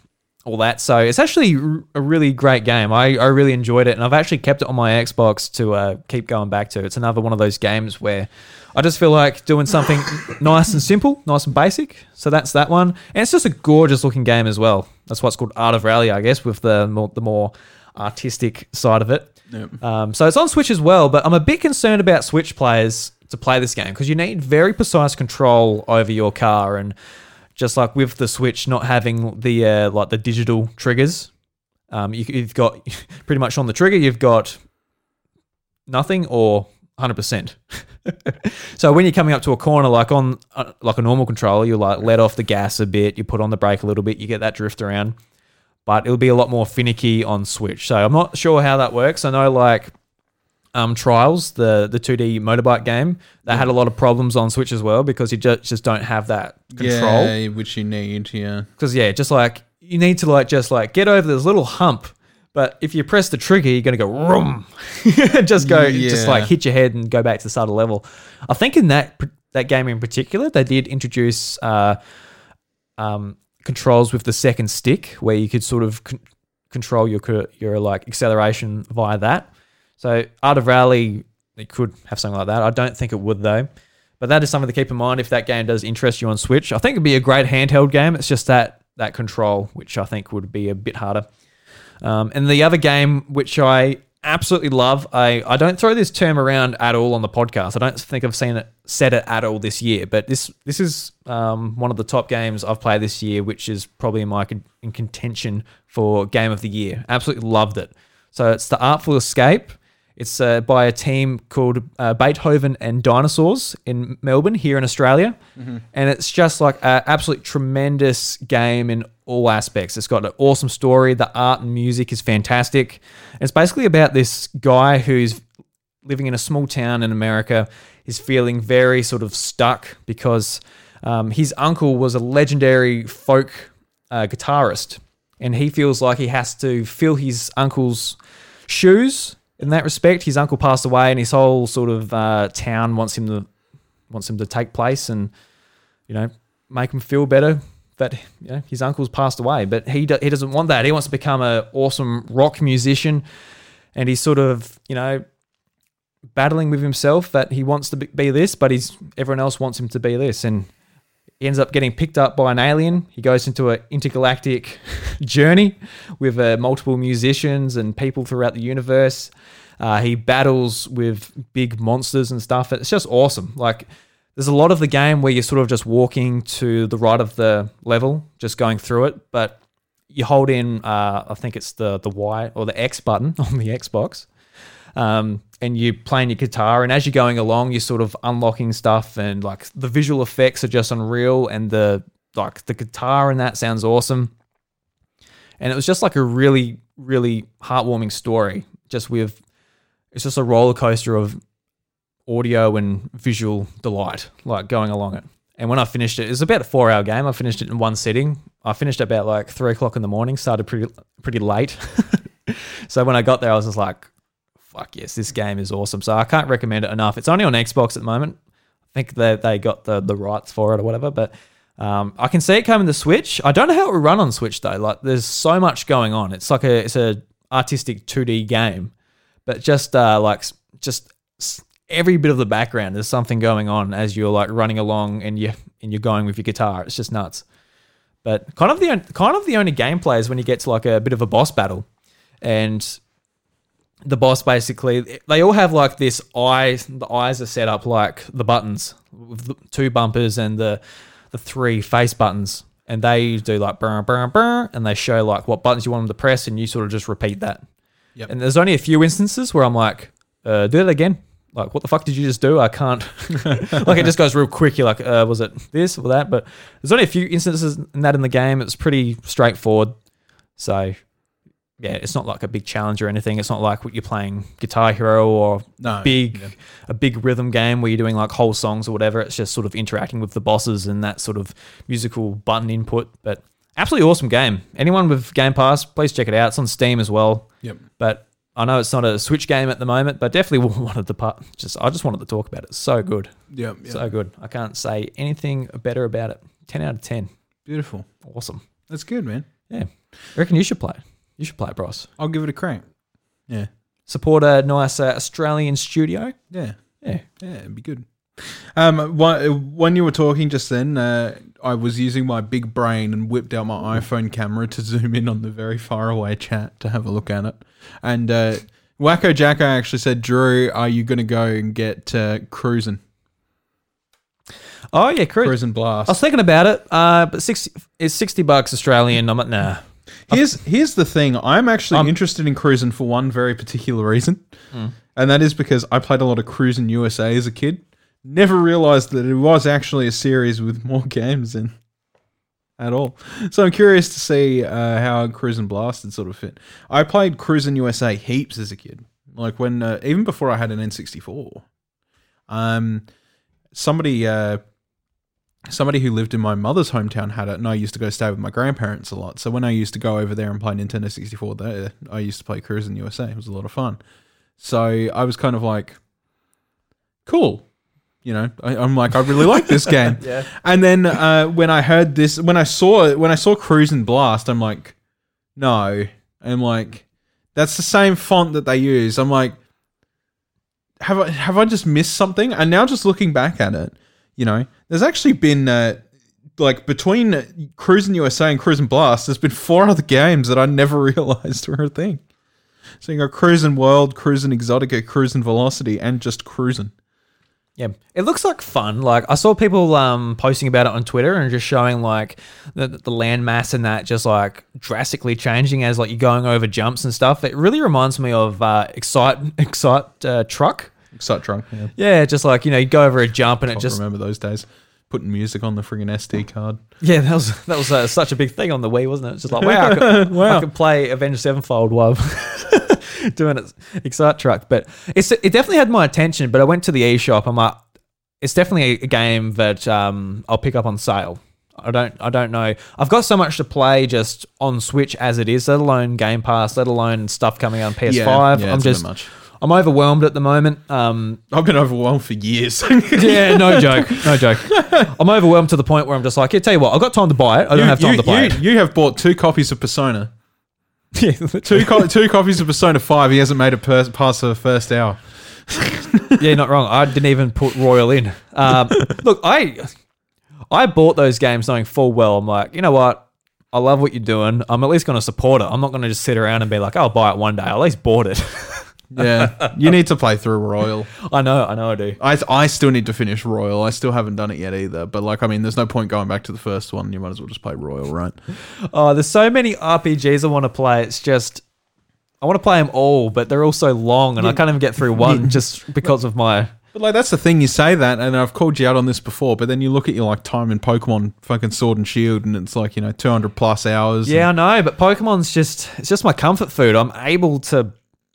Speaker 1: all that. So it's actually a really great game. I, I really enjoyed it, and I've actually kept it on my Xbox to uh, keep going back to. It's another one of those games where I just feel like doing something nice and simple, nice and basic. So that's that one, and it's just a gorgeous looking game as well. That's what's called Art of Rally, I guess, with the more, the more artistic side of it.
Speaker 2: Yep.
Speaker 1: Um, so it's on Switch as well, but I'm a bit concerned about Switch players to play this game because you need very precise control over your car, and just like with the Switch not having the uh, like the digital triggers, um, you, you've got pretty much on the trigger you've got nothing or 100%. so when you're coming up to a corner like on uh, like a normal controller, you like let off the gas a bit, you put on the brake a little bit, you get that drift around. But it'll be a lot more finicky on Switch. So I'm not sure how that works. I know like um, Trials, the the 2D motorbike game, that had a lot of problems on Switch as well because you just just don't have that control
Speaker 2: Yeah, which you need. Yeah,
Speaker 1: because yeah, just like you need to like just like get over this little hump. But if you press the trigger, you're gonna go rum, just go, just like hit your head and go back to the start of level. I think in that that game in particular, they did introduce uh, um, controls with the second stick, where you could sort of con- control your your like acceleration via that. So Art of Rally, it could have something like that. I don't think it would though. But that is something to keep in mind if that game does interest you on Switch. I think it'd be a great handheld game. It's just that that control, which I think would be a bit harder. Um, and the other game, which I absolutely love, I, I don't throw this term around at all on the podcast. I don't think I've seen it said it at all this year. But this this is um, one of the top games I've played this year, which is probably in my in contention for game of the year. Absolutely loved it. So it's the Artful Escape. It's uh, by a team called uh, Beethoven and Dinosaurs in Melbourne, here in Australia. And it's just like an absolute tremendous game in all aspects. It's got an awesome story. The art and music is fantastic. It's basically about this guy who's living in a small town in America. He's feeling very sort of stuck because um, his uncle was a legendary folk uh, guitarist. And he feels like he has to fill his uncle's shoes in that respect. His uncle passed away, and his whole sort of uh, town wants him to wants him to take place and you know make him feel better that you know, his uncle's passed away. But he do, he doesn't want that. He wants to become an awesome rock musician. and he's sort of you know battling with himself that he wants to be- this, but he's everyone else wants him to be this, and he ends up getting picked up by an alien. He goes into an intergalactic journey with uh, multiple musicians and people throughout the universe. Uh, he battles with big monsters and stuff. It's just awesome. Like, there's a lot of the game where you're sort of just walking to the right of the level, just going through it, but you hold in, uh, I think it's the the Y or the X button on the Xbox, um, and you're playing your guitar. And as you're going along, you're sort of unlocking stuff, and like the visual effects are just unreal, and the like the guitar and that sounds awesome. And it was just like a really, really heartwarming story, just with it's just a roller coaster of audio and visual delight, like going along it. And when I finished it, it was about a four hour game. I finished it in one sitting. I finished about like three o'clock in the morning, started pretty pretty late. so when I got there, I was just like, fuck yes, this game is awesome. So I can't recommend it enough. It's only on Xbox at the moment. I think that they got the, the rights for it or whatever, but um, I can see it coming to Switch. I don't know how it will run on Switch though. Like there's so much going on. It's like a it's a artistic 2D game, but just uh, like just every bit of the background there's something going on as you're like running along and you and you're going with your guitar. It's just nuts. But kind of the kind of the only gameplay is when you get to like a bit of a boss battle, and the boss basically they all have like this eye. The eyes are set up like the buttons with the two bumpers and the the three face buttons, and they do like burr burr burr, and they show like what buttons you want them to press, and you sort of just repeat that.
Speaker 2: Yep.
Speaker 1: And there's only a few instances where I'm like, uh, do that again. Like, what the fuck did you just do? I can't. like, it just goes real quick. You're like, uh, was it this or that? But there's only a few instances in that in the game. It's pretty straightforward. So, yeah, it's not like a big challenge or anything. It's not like what you're playing Guitar Hero or
Speaker 2: No,
Speaker 1: big
Speaker 2: yeah.
Speaker 1: a big rhythm game where you're doing like whole songs or whatever. It's just sort of interacting with the bosses and that sort of musical button input. But absolutely awesome game. Anyone with Game Pass, please check it out. It's on Steam as well.
Speaker 2: Yep.
Speaker 1: But I know it's not a Switch game at the moment, but definitely wanted to part. Just I just wanted to talk about it. It's so good,
Speaker 2: Yeah,
Speaker 1: so good. I can't say anything better about it. Ten out of ten.
Speaker 2: Beautiful.
Speaker 1: Awesome.
Speaker 2: That's good, man.
Speaker 1: Yeah, I reckon you should play it. You should play it, Bros.
Speaker 2: I'll give it a crack. Yeah.
Speaker 1: Support a nice uh, Australian studio.
Speaker 2: Yeah.
Speaker 1: Yeah.
Speaker 2: Yeah, it'd be good. Um, when you were talking just then, uh, I was using my big brain and whipped out my iPhone camera to zoom in on the very far away chat to have a look at it. And uh, Wacko Jacko actually said, "Drew, are you going to go and get uh, cruising,
Speaker 1: Oh yeah, cruise. Cruis'n
Speaker 2: Blast.
Speaker 1: I was thinking about it, uh, but sixty it's sixty bucks Australian. I'm like, nah.
Speaker 2: Here's here's the thing. I'm actually interested in cruising for one very particular reason,
Speaker 1: Hmm.
Speaker 2: and that is because I played a lot of Cruis'n USA as a kid. Never realized that it was actually a series with more games in at all. So I'm curious to see uh, how Cruising Blasted sort of fit. I played Cruis'n USA heaps as a kid, like when uh, even before I had an N64. Um, somebody uh, somebody who lived in my mother's hometown had it, and I used to go stay with my grandparents a lot. So when I used to go over there and play Nintendo 64 there, I used to play Cruis'n USA. It was a lot of fun. So I was kind of like, cool. You know, I, I'm like, I really like this game.
Speaker 1: Yeah.
Speaker 2: And then uh, when I heard this, when I saw when I saw Cruis'n Blast, I'm like, no. I'm like, that's the same font that they use. I'm like, have I have I just missed something? And now just looking back at it, you know, there's actually been uh, like between Cruis'n USA and Cruis'n Blast, there's been four other games that I never realized were a thing. So you got Cruis'n World, Cruis'n Exotica, Cruis'n Velocity, and just Cruising.
Speaker 1: Yeah, it looks like fun. Like I saw people um, posting about it on Twitter and just showing like the, the land mass and that just like drastically changing as like you're going over jumps and stuff. It really reminds me of uh, Excite Excite uh, Truck.
Speaker 2: Excite Truck. Yeah.
Speaker 1: Yeah, just like you know you go over a jump and it just
Speaker 2: remember those days. Putting music on the friggin' SD card.
Speaker 1: yeah that was that was uh, such a big thing on the Wii, wasn't it? It's just like wow, I could,
Speaker 2: Wow.
Speaker 1: I could play Avenged Sevenfold while doing it Excite Truck. But it's it definitely had my attention. But I went to the eShop. I'm like, it's definitely a game that um, I'll pick up on sale. I don't I don't know. I've got so much to play just on Switch as it is, let alone Game Pass, let alone stuff coming out on PS5.
Speaker 2: yeah,
Speaker 1: I'm
Speaker 2: it's a
Speaker 1: just
Speaker 2: much.
Speaker 1: I'm overwhelmed at the moment. Um,
Speaker 2: I've been overwhelmed for years.
Speaker 1: yeah, no joke, no joke. I'm overwhelmed to the point where I'm just like, yeah, tell you what, I've got time to buy it. I don't have time
Speaker 2: you-
Speaker 1: to buy
Speaker 2: you-
Speaker 1: it.
Speaker 2: You have bought two copies of Persona.
Speaker 1: Yeah,
Speaker 2: Two co- two copies of Persona Five. He hasn't made it per- past the first hour.
Speaker 1: yeah, not wrong. I didn't even put Royal in. Um, look, I I bought those games knowing full well. I'm like, you know what? I love what you're doing. I'm at least going to support it. I'm not going to just sit around and be like, I'll buy it one day. I at least bought it.
Speaker 2: Yeah, you need to play through Royal.
Speaker 1: I know, I know, I do.
Speaker 2: I I still need to finish Royal. I still haven't done it yet either. But like, I mean, there's no point going back to the first one. You might as well just play Royal, right?
Speaker 1: Oh, there's so many RPGs I want to play. It's just I want to play them all, but they're all so long, and I can't even get through one just because of my.
Speaker 2: But like, that's the thing. You say that, and I've called you out on this before. But then you look at your like time in Pokemon, fucking Sword and Shield, and it's like you know 200 plus hours.
Speaker 1: Yeah, I know, but Pokemon's just it's just my comfort food. I'm able to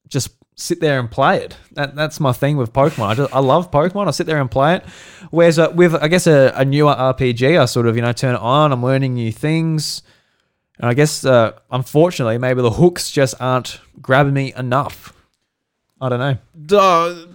Speaker 1: just sit there and play it. That, that's my thing with Pokemon. I just I love Pokemon. I sit there and play it. Whereas uh, with I guess a, a newer RPG, I sort of you know turn it on. I'm learning new things, and I guess uh, unfortunately maybe the hooks just aren't grabbing me enough. I don't know.
Speaker 2: Duh.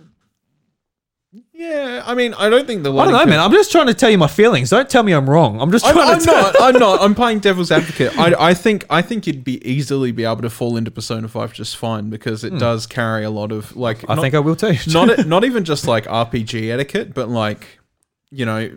Speaker 2: Yeah, I mean, I don't think the.
Speaker 1: I don't know, man. I'm just trying to tell you my feelings. Don't tell me I'm wrong. I'm just
Speaker 2: I'm,
Speaker 1: trying
Speaker 2: I'm
Speaker 1: to
Speaker 2: not. I'm not. I'm playing devil's advocate. I, I think. I think you'd be easily be able to fall into Persona Five just fine because it does carry a lot of like.
Speaker 1: Hmm. I
Speaker 2: not-
Speaker 1: think I will too.
Speaker 2: not not even just like RPG etiquette, but like you know,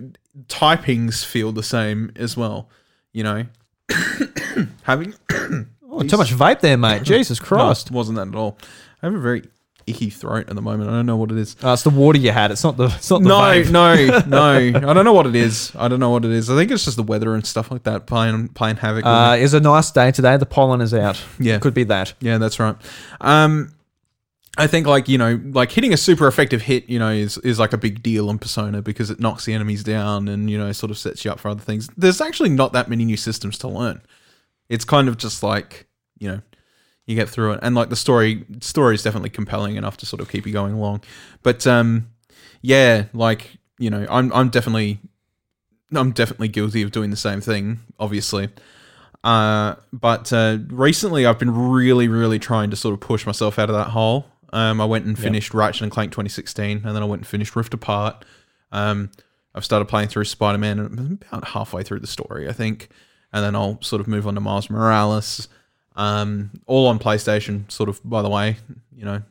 Speaker 2: typings feel the same as well. You know, having
Speaker 1: oh, too much vape there, mate. Jesus Christ.
Speaker 2: No, wasn't that at all. I have a very icky throat at the moment. I don't know what it is.
Speaker 1: Oh, it's the water you had. It's not the. It's not the
Speaker 2: No,
Speaker 1: vape.
Speaker 2: no, no. I don't know what it is. I don't know what it is. I think it's just the weather and stuff like that playing playing havoc.
Speaker 1: Uh, it's a nice day today. The pollen is out.
Speaker 2: Yeah.
Speaker 1: could be that.
Speaker 2: Yeah, that's right. Um, I think like you know, like hitting a super effective hit, you know, is is like a big deal in Persona because it knocks the enemies down and you know sort of sets you up for other things. There's actually not that many new systems to learn. It's kind of just like you know, you get through it, and like the story story is definitely compelling enough to sort of keep you going along. But um, yeah, like you know, I'm I'm definitely I'm definitely guilty of doing the same thing, obviously. Uh, but uh, recently, I've been really, really trying to sort of push myself out of that hole. Um, I went and finished Ratchet and Clank 2016, and then I went and finished Rift Apart. Um, I've started playing through Spider Man, I'm about halfway through the story, I think. And then I'll sort of move on to Miles Morales. Um, all on PlayStation, sort of, by the way, you know,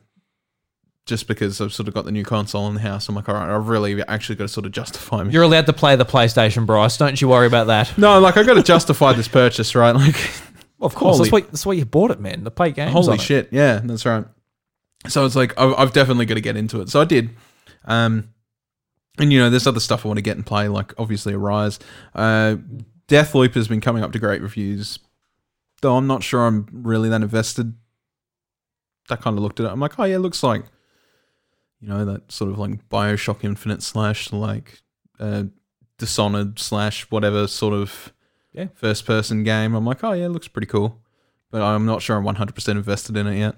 Speaker 2: just because I've sort of got the new console in the house. I'm like, all right, I've really actually got to sort of justify me.
Speaker 1: You're allowed to play the PlayStation, Bryce. Don't you worry about that.
Speaker 2: No, like I've got to justify this purchase, right? Like,
Speaker 1: Of course,
Speaker 2: Holy-
Speaker 1: that's why that's why you bought it, man. To play games.
Speaker 2: holy
Speaker 1: on it.
Speaker 2: shit, yeah, that's right. So it's like I've, I've definitely got to get into it. So I did, um, and you know, there's other stuff I want to get and play, like obviously Arise. Uh, Deathloop has been coming up to great reviews, though I'm not sure I'm really that invested. I kind of looked at it. I'm like, oh yeah, it looks like, you know, that sort of like Bioshock Infinite slash like uh, Dishonored slash whatever sort of
Speaker 1: Yeah.
Speaker 2: first person game. I'm like, oh yeah, it looks pretty cool, but I'm not sure I'm 100% invested in it yet.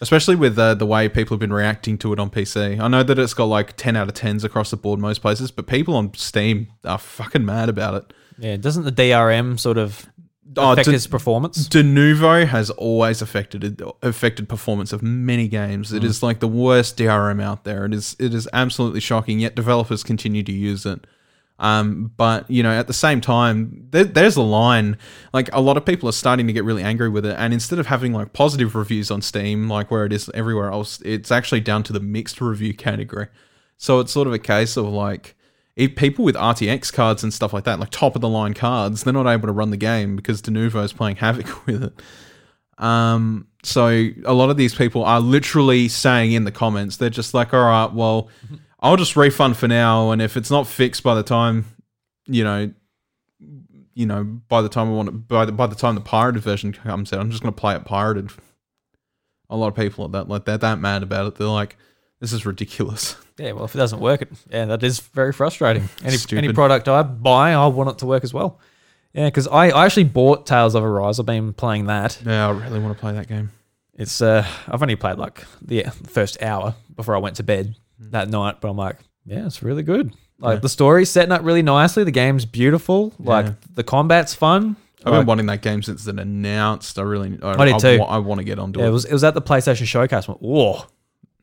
Speaker 2: Especially with uh, the way people have been reacting to it on PC. I know that it's got like 10 out of 10s across the board most places, but people on Steam are fucking mad about it.
Speaker 1: Yeah, doesn't the DRM sort of affect
Speaker 2: d-
Speaker 1: its performance?
Speaker 2: Denuvo has always affected affected performance of many games. It is like the worst DRM out there. It is it is absolutely shocking. Yet developers continue to use it. Um, but you know, at the same time, there, there's a line. Like a lot of people are starting to get really angry with it, and instead of having like positive reviews on Steam, like where it is everywhere else, it's actually down to the mixed review category. So it's sort of a case of like if people with RTX cards and stuff like that, like top of the line cards, they're not able to run the game because Denuvo is playing havoc with it. Um, so a lot of these people are literally saying in the comments, they're just like, all right, well, I'll just refund for now, and if it's not fixed by the time, you know, you know, by the time I want it, by the by the time the pirated version comes out, I'm just gonna play it pirated. A lot of people are that like they're that mad about it. They're like, this is ridiculous.
Speaker 1: Yeah, well, if it doesn't work, it yeah, that is very frustrating. Any
Speaker 2: Stupid.
Speaker 1: any product I buy, I want it to work as well. Yeah, because I, I actually bought Tales of Arise. I've been playing that.
Speaker 2: Yeah, I really want to play that game.
Speaker 1: It's uh, I've only played like the first hour before I went to bed that night, but I'm like, yeah, it's really good. Like
Speaker 2: Yeah.
Speaker 1: the story's setting up really nicely. The game's beautiful. Like
Speaker 2: Yeah.
Speaker 1: the combat's fun.
Speaker 2: I've
Speaker 1: Like,
Speaker 2: been wanting that game since it announced. I really, I,
Speaker 1: I did too.
Speaker 2: wa- I want to get onto
Speaker 1: yeah,
Speaker 2: it.
Speaker 1: it was it was at the PlayStation Showcase. I went, Whoa,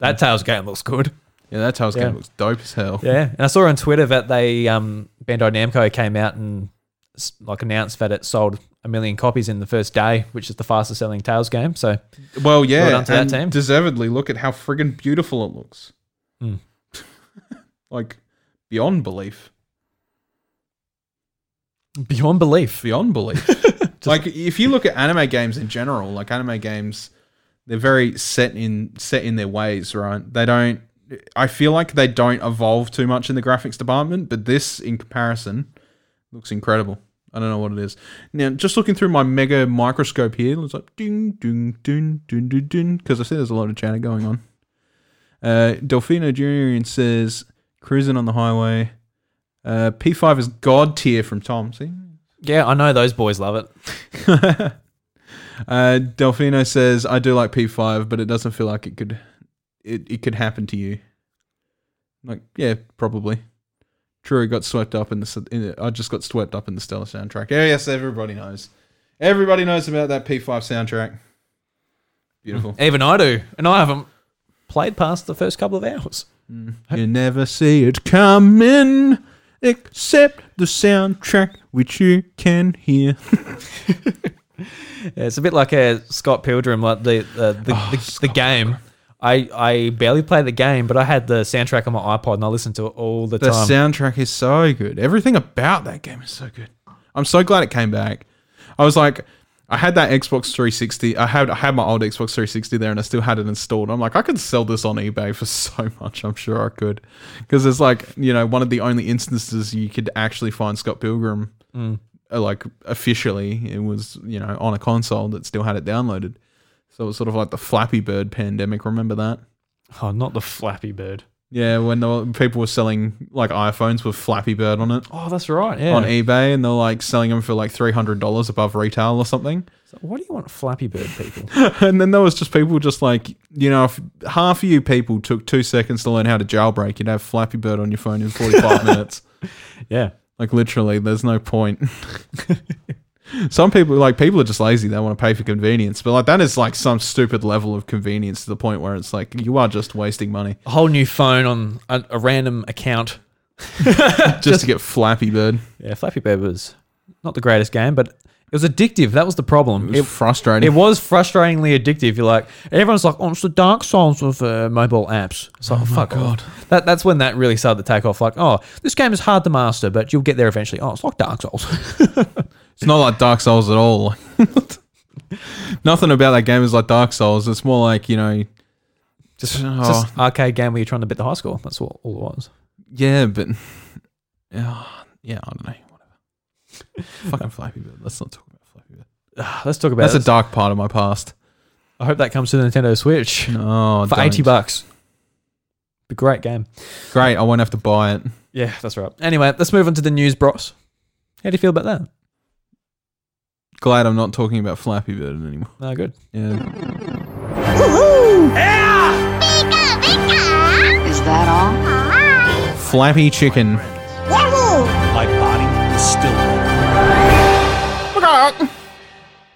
Speaker 1: that Tales game looks good.
Speaker 2: yeah, that Tales
Speaker 1: Yeah.
Speaker 2: game looks dope as hell.
Speaker 1: Yeah, and I saw on Twitter that they um, Bandai Namco came out and s- like announced that it sold a million copies in the first day, which is the fastest selling Tales game. So
Speaker 2: Well, yeah,
Speaker 1: done to that
Speaker 2: and
Speaker 1: team.
Speaker 2: deservedly. Look at how friggin' beautiful it looks.
Speaker 1: Mm.
Speaker 2: like beyond belief,
Speaker 1: beyond belief.
Speaker 2: beyond belief. like if you look at anime games in general, like anime games, they're very set in set in their ways, right? They don't. I feel like they don't evolve too much in the graphics department, but this, in comparison, looks incredible. I don't know what it is. Now, just looking through my mega microscope here, it's like ding, ding, ding, ding, ding, ding, because I see there's a lot of chatter going on. Uh, Delfino Junior says, cruising on the highway. Uh, P5 is god tier from Tom. See?
Speaker 1: Yeah, I know those boys love it.
Speaker 2: uh, Delfino says, I do like P5, but it doesn't feel like it could it, it could happen to you. Like, yeah, probably. True, got swept up in the. In I just got swept up in the Stellar soundtrack. Yeah, yes, everybody knows. Everybody knows about that P5 soundtrack. Beautiful.
Speaker 1: Even I do, and I haven't played past the first couple of hours.
Speaker 2: You never see it coming, except the soundtrack which you can hear.
Speaker 1: Yeah, it's a bit like a Scott Pilgrim, like the the the,
Speaker 2: Oh,
Speaker 1: the, the game. I, I barely play the game, but I had the soundtrack on my iPod and I listened to it all the,
Speaker 2: The
Speaker 1: time.
Speaker 2: The soundtrack is so good. Everything about that game is so good. I'm so glad it came back. I was like, I had that Xbox 360. I had I had my old Xbox 360 there, and I still had it installed. I'm like, I could sell this on eBay for so much. I'm sure I could, because it's like you know one of the only instances you could actually find Scott Pilgrim,
Speaker 1: Mm.
Speaker 2: Uh, like officially. It was you know on a console that still had it downloaded. So it was sort of like the Flappy Bird pandemic. Remember that?
Speaker 1: oh, not the Flappy Bird.
Speaker 2: Yeah, when the people were selling like iPhones with Flappy Bird on it
Speaker 1: Oh, that's right. Yeah.
Speaker 2: on eBay, and they're like selling them for like three hundred dollars above retail or something.
Speaker 1: So what do you want Flappy Bird people?
Speaker 2: and then there was just people just like you know, if half of you people took two seconds to learn how to jailbreak, you'd have Flappy Bird on your phone in forty five minutes.
Speaker 1: yeah.
Speaker 2: Like literally, there's no point. some people like people are just lazy; they want to pay for convenience. But like that is like some stupid level of convenience to the point where it's like you are just wasting money
Speaker 1: A whole new phone on a, a random account.
Speaker 2: just to get Flappy Bird.
Speaker 1: Yeah, Flappy Bird was not the greatest game, but it was addictive. That was the problem.
Speaker 2: It was frustrating.
Speaker 1: it was frustratingly addictive. You're like, everyone's like, oh, it's the Dark Souls of uh, mobile apps. It's like, oh, fuck God. That, that's when that really started to take off. Like, oh, this game is hard to master, but you'll get there eventually. Oh, it's like Dark Souls.
Speaker 2: It's not like Dark Souls at all. Nothing about that game is like Dark Souls. It's more like you know, just,
Speaker 1: It's
Speaker 2: oh,
Speaker 1: just arcade game where you're trying to beat the high score. That's all, all it was.
Speaker 2: yeah, but yeah, yeah, I don't know. Whatever. Fucking Flappy Bird. Let's not talk about Flappy Bird.
Speaker 1: Ah, Let's talk about
Speaker 2: That's a
Speaker 1: this.
Speaker 2: dark part of my past.
Speaker 1: I hope that comes to the Nintendo Switch
Speaker 2: No,
Speaker 1: for
Speaker 2: don't.
Speaker 1: 80 bucks. Be a great game.
Speaker 2: Great, I won't have to buy it.
Speaker 1: Yeah, that's right. Anyway, let's move on to the news, bros. How do you feel about that?
Speaker 2: Glad I'm not talking about Flappy Bird anymore.
Speaker 1: No, good.
Speaker 2: Yeah,
Speaker 3: Is that all?
Speaker 2: Flappy Chicken.
Speaker 4: My body is still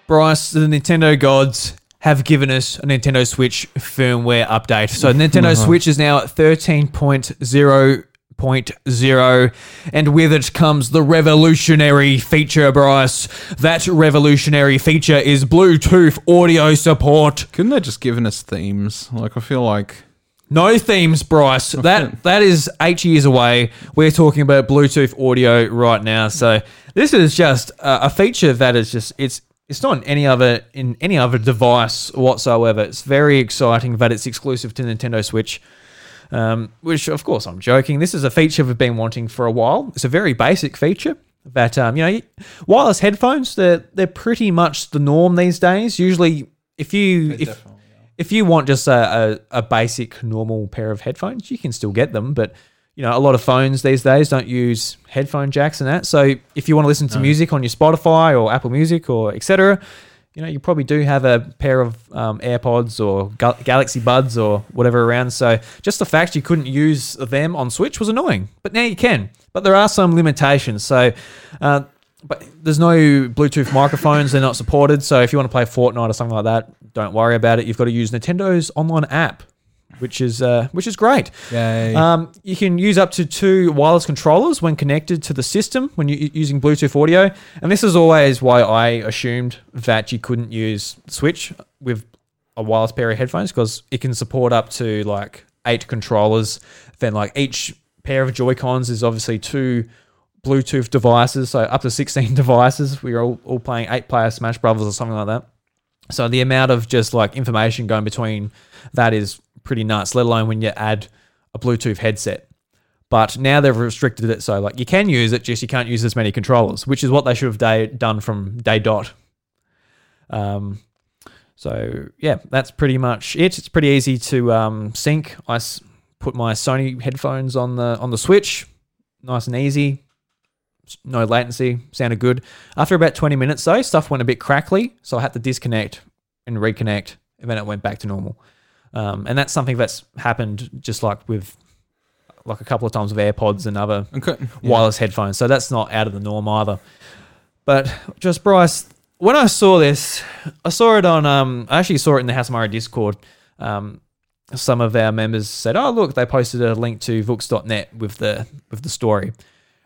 Speaker 1: Bryce, the Nintendo gods have given us a Nintendo Switch firmware update. So Nintendo Switch is now at 13.0.0 and with it comes the revolutionary feature, Bryce. That revolutionary feature is Bluetooth audio support.
Speaker 2: Couldn't they just given us themes? Like I feel like
Speaker 1: No themes, Bryce. That that is eight years away. We're talking about Bluetooth audio right now. So this is just a, a feature that is just it's it's not in any other in any other device whatsoever. It's very exciting that it's exclusive to Nintendo Switch. Um, which of course I'm joking. This is a feature we've been wanting for a while. It's a very basic feature that um, you know wireless headphones they're they're pretty much the norm these days. Usually, if you if if you want just a, a, a basic normal pair of headphones, you can still get them. But you know, a lot of phones these days don't use headphone jacks and that. So if you want to listen to music on your Spotify or Apple Music or etc., you know, you probably do have a pair of um, AirPods or Gal- Galaxy Buds or whatever around. So just the fact you couldn't use them on Switch was annoying. But now you can. But there are some limitations. So. Uh, but there's no Bluetooth microphones; they're not supported. So if you want to play Fortnite or something like that, don't worry about it. You've got to use Nintendo's online app. which is uh, which is great.
Speaker 2: Yay.
Speaker 1: Um, you can use up to two wireless controllers when connected to the system when you're using Bluetooth audio. And this is always why I assumed that you couldn't use Switch with a wireless pair of headphones because it can support up to like eight controllers. Then like each pair of Joy Cons is obviously two Bluetooth devices, so up to 16 devices. We are all, all playing eight player Smash Brothers or something like that. So the amount of just like information going between that is pretty nuts, let alone when you add a Bluetooth headset. But now they've restricted it so like you can use it, just you can't use as many controllers, which is what they should have day, done from day dot. Um, so yeah, that's pretty much it. It's pretty easy to um, sync. I s- put my Sony headphones on the on the Switch, nice and easy no latency, sounded good. After about 20 minutes though, stuff went a bit crackly, so I had to disconnect and reconnect, and then it went back to normal. Um, and that's something that's happened just like with like a couple of times with AirPods and other
Speaker 2: okay. Yeah.
Speaker 1: wireless headphones. So that's not out of the norm either. But just Bryce, when I saw this, I saw it on. Um, I actually saw it in the House of Discord. Um, some of our members said, "Oh, look, they posted a link to Vooks.net with the with the story,"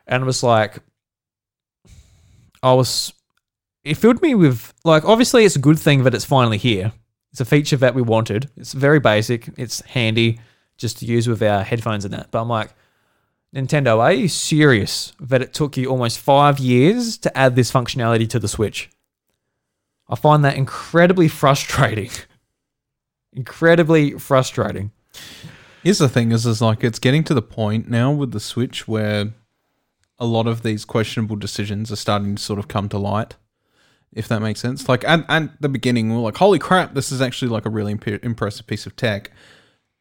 Speaker 1: and I was like, I was. It filled me with like. Obviously, it's a good thing that it's finally here. It's a feature that we wanted. It's very basic. It's handy just to use with our headphones and that. But I'm like, Nintendo, are you serious that it took you almost five years to add this functionality to the Switch? I find that incredibly frustrating. incredibly frustrating.
Speaker 2: Here's the thing: is is like it's getting to the point now with the Switch where a lot of these questionable decisions are starting to sort of come to light. If that makes sense. Like at, at the beginning, we we're like, "Holy crap! This is actually like a really imp- impressive piece of tech."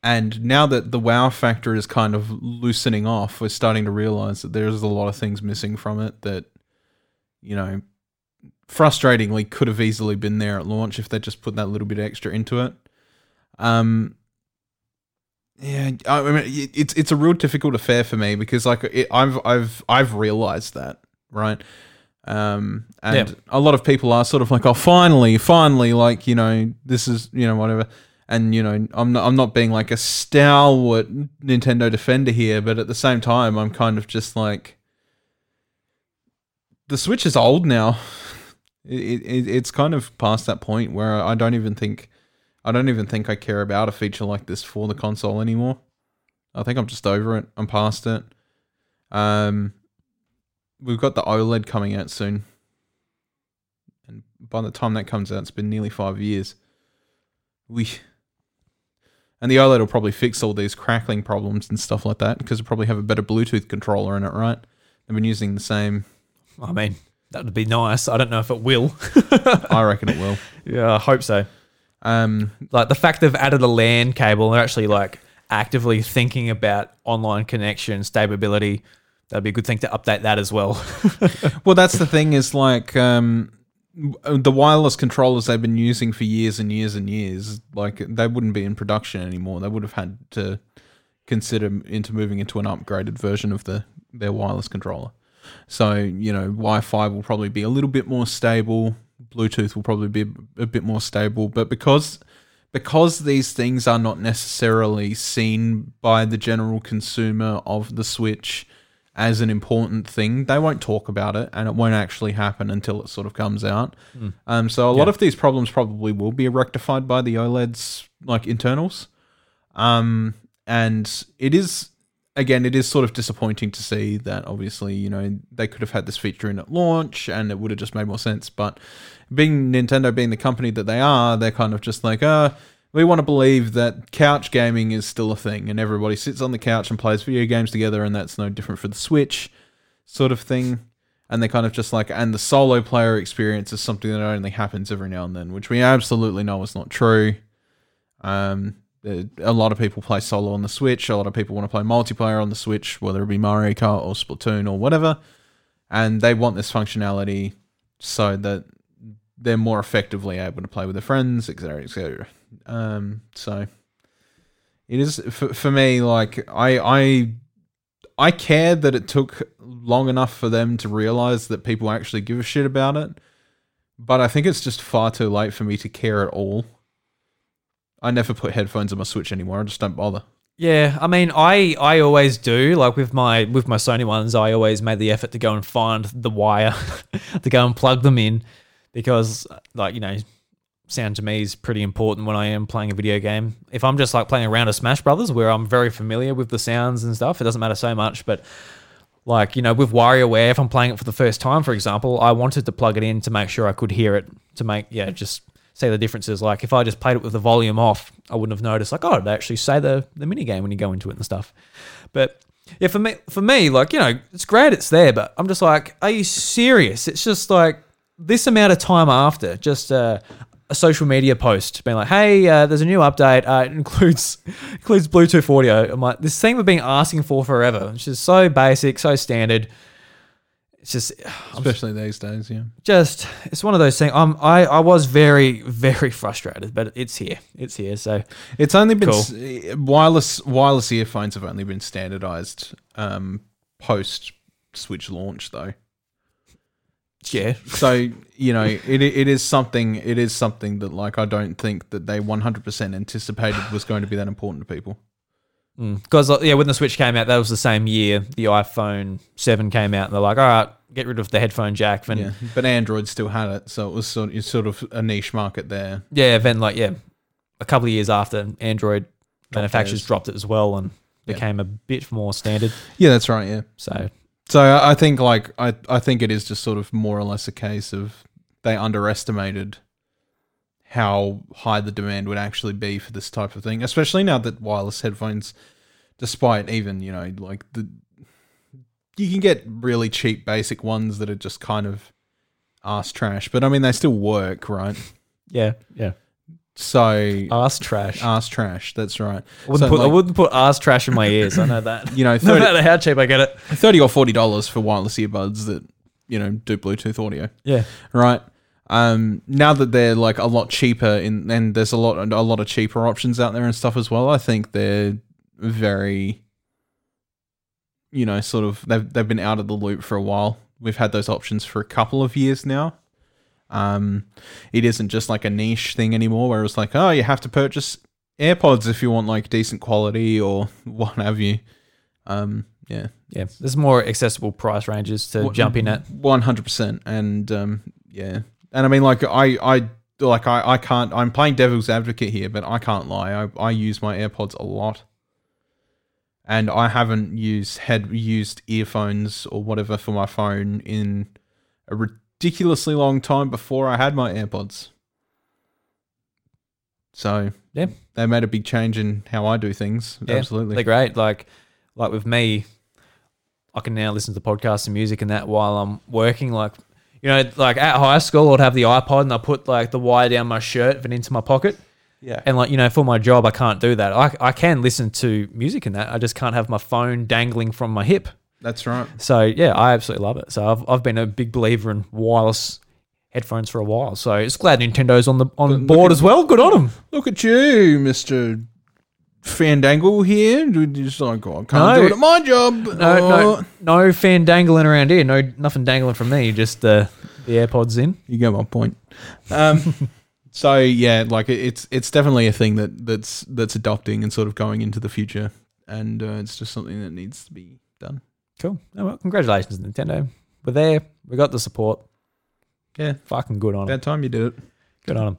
Speaker 2: And now that the wow factor is kind of loosening off, we're starting to realize that there's a lot of things missing from it that, you know, frustratingly could have easily been there at launch if they just put that little bit extra into it. Um, yeah, I mean, it's it's a real difficult affair for me because like it, I've I've I've realized that right, um, and
Speaker 1: Yeah.
Speaker 2: a lot of people are sort of like, oh, finally, finally, like you know, this is you know whatever, and you know, I'm not I'm not being like a stalwart Nintendo defender here, but at the same time, I'm kind of just like, the Switch is old now. It, it it's kind of past that point where I don't even think. I don't even think I care about a feature like this for the console anymore. I think I'm just over it. I'm past it. Um, we've got the OLED coming out soon, and by the time that comes out, it's been nearly five years. We and the OLED will probably fix all these crackling problems and stuff like that because it'll probably have a better Bluetooth controller in it, right? They've been using the same.
Speaker 1: I mean, that would be nice. I don't know if it will.
Speaker 2: I reckon it will.
Speaker 1: yeah, I hope so.
Speaker 2: Um,
Speaker 1: Like the fact they've added a LAN cable, they're actually like actively thinking about online connection, stability. That'd be a good thing to update that as well.
Speaker 2: Well, that's the thing is like um, the wireless controllers they've been using for years and years and years, like they wouldn't be in production anymore. They would have had to consider into moving into an upgraded version of the their wireless controller. So you know, Wi-Fi will probably be a little bit more stable. Bluetooth will probably be a bit more stable, but because because these things are not necessarily seen by the general consumer of the Switch as an important thing, they won't talk about it, and it won't actually happen until it sort of comes out. Um, so a lot of these problems probably will be rectified by the OLED's like internals. Um, and it is again, it is sort of disappointing to see that obviously, you know, they could have had this feature in at launch and it would have just made more sense. But being Nintendo being the company that they are, they're kind of just like, uh, we want to believe that couch gaming is still a thing and everybody sits on the couch and plays video games together and that's no different for the Switch sort of thing. And they're kind of just like, and the solo player experience is something that only happens every now and then, which we absolutely know is not true. Um, a lot of people play solo on the Switch. A lot of people want to play multiplayer on the Switch, whether it be Mario Kart or Splatoon or whatever. And they want this functionality so that they're more effectively able to play with their friends, etc., etc. Um, so it is for, for me. Like I, I, I care that it took long enough for them to realize that people actually give a shit about it. But I think it's just far too late for me to care at all I never put headphones on my Switch anymore. I just don't bother.
Speaker 1: Yeah, I mean, I I always do. Like with my with my Sony ones, I always made the effort to go and find the wire to go and plug them in because, like you know, sound to me is pretty important when I am playing a video game. If I'm just like playing a round of Smash Brothers, where I'm very familiar with the sounds and stuff, it doesn't matter so much. But like you know, with WarioWare, if I'm playing it for the first time, for example, I wanted to plug it in to make sure I could hear it to make yeah just see the differences. Like if I just played it with the volume off, I wouldn't have noticed. Like, oh, they actually say the the mini game when you go into it and stuff. But yeah, for me, for me, like you know, it's great, it's there, but I'm just like, are you serious? It's just like this amount of time after just uh, a social media post being like, hey, uh, there's a new update. Uh, it includes includes Bluetooth audio. I'm like, this thing we've been asking for forever. It's just so basic, so standard. It's just
Speaker 2: Especially these days, yeah.
Speaker 1: just it's one of those things. Um, I I was very very frustrated, but it's here. It's here. So
Speaker 2: It's only been
Speaker 1: Cool.
Speaker 2: s- wireless wireless earphones have only been standardized um, post Switch launch though.
Speaker 1: yeah,
Speaker 2: So you know it it is something it is something that like I don't think that they 100% anticipated was going to be that important to people. Mm.
Speaker 1: because uh, yeah, when the Switch came out, that was the same year the iPhone Seven came out, and they're like, all right, get rid of the headphone jack. And
Speaker 2: Yeah, but Android still had it, so it was sort it's sort of a niche market there.
Speaker 1: yeah, then like yeah, a couple of years after Android manufacturers
Speaker 2: theirs.
Speaker 1: dropped it as well and
Speaker 2: Yeah.
Speaker 1: became a bit more standard.
Speaker 2: Yeah, that's right. Yeah.
Speaker 1: So
Speaker 2: So I I think like I I think it is just sort of more or less a case of they underestimated how high the demand would actually be for this type of thing, especially now that wireless headphones, despite even you know like the you can get really cheap basic ones that are just kind of ass trash, but I mean they still work, right?
Speaker 1: yeah, yeah,
Speaker 2: So
Speaker 1: ass trash.
Speaker 2: ass trash. That's right.
Speaker 1: I wouldn't,
Speaker 2: So,
Speaker 1: put, I wouldn't put ass trash in my ears. I know that.
Speaker 2: you know,
Speaker 1: no matter how cheap I get it.
Speaker 2: 30 or forty dollars for wireless earbuds that you know do Bluetooth audio.
Speaker 1: Yeah,
Speaker 2: right? Um, now that they're like a lot cheaper, in and there's a lot a lot of cheaper options out there and stuff as well. I think they're very, you know, sort of they've they've been out of the loop for a while. We've had those options for a couple of years now. Um, it isn't just like a niche thing anymore, where it's like, oh, you have to purchase AirPods if you want like decent quality or what have you. Um, yeah,
Speaker 1: yeah. There's more accessible price ranges to jump in at.
Speaker 2: one hundred percent, and um, yeah, and I mean, like I, I, like I, I can't. I'm playing devil's advocate here, but I can't lie. I, I use my AirPods a lot, and I haven't used had used earphones or whatever for my phone in a ridiculously long time before I had my AirPods. So
Speaker 1: Yeah.
Speaker 2: they made a big change in how I do things.
Speaker 1: Yeah,
Speaker 2: Absolutely.
Speaker 1: They're great. Like, like with me, I can now listen to podcasts and music and that while I'm working. Like, you know, like at high school, I'd have the iPod and I put like the wire down my shirt and into my pocket.
Speaker 2: Yeah.
Speaker 1: And like, you know, for my job, I can't do that. I, I can listen to music and that. I just can't have my phone dangling from my hip.
Speaker 2: That's right.
Speaker 1: So yeah, I absolutely love it. So I've, I've been a big believer in wireless headphones for a while. So it's glad Nintendo's on the on board as well. Good on them.
Speaker 2: Look at you, Mister Fandangle here. You're Just like, oh, I can't
Speaker 1: No.
Speaker 2: do it at my job.
Speaker 1: No,
Speaker 2: Oh.
Speaker 1: no, no fan dangling around here. No, nothing dangling from me. Just uh, the AirPods in.
Speaker 2: You get my point. Um, so yeah, like it- it's it's definitely a thing that that's that's adopting and sort of going into the future, and uh, it's just something that needs to be done.
Speaker 1: Cool. Oh, well, congratulations, Nintendo. We're there. We got the support.
Speaker 2: Yeah,
Speaker 1: Fucking good on them.
Speaker 2: about time you did it.
Speaker 1: Good on them.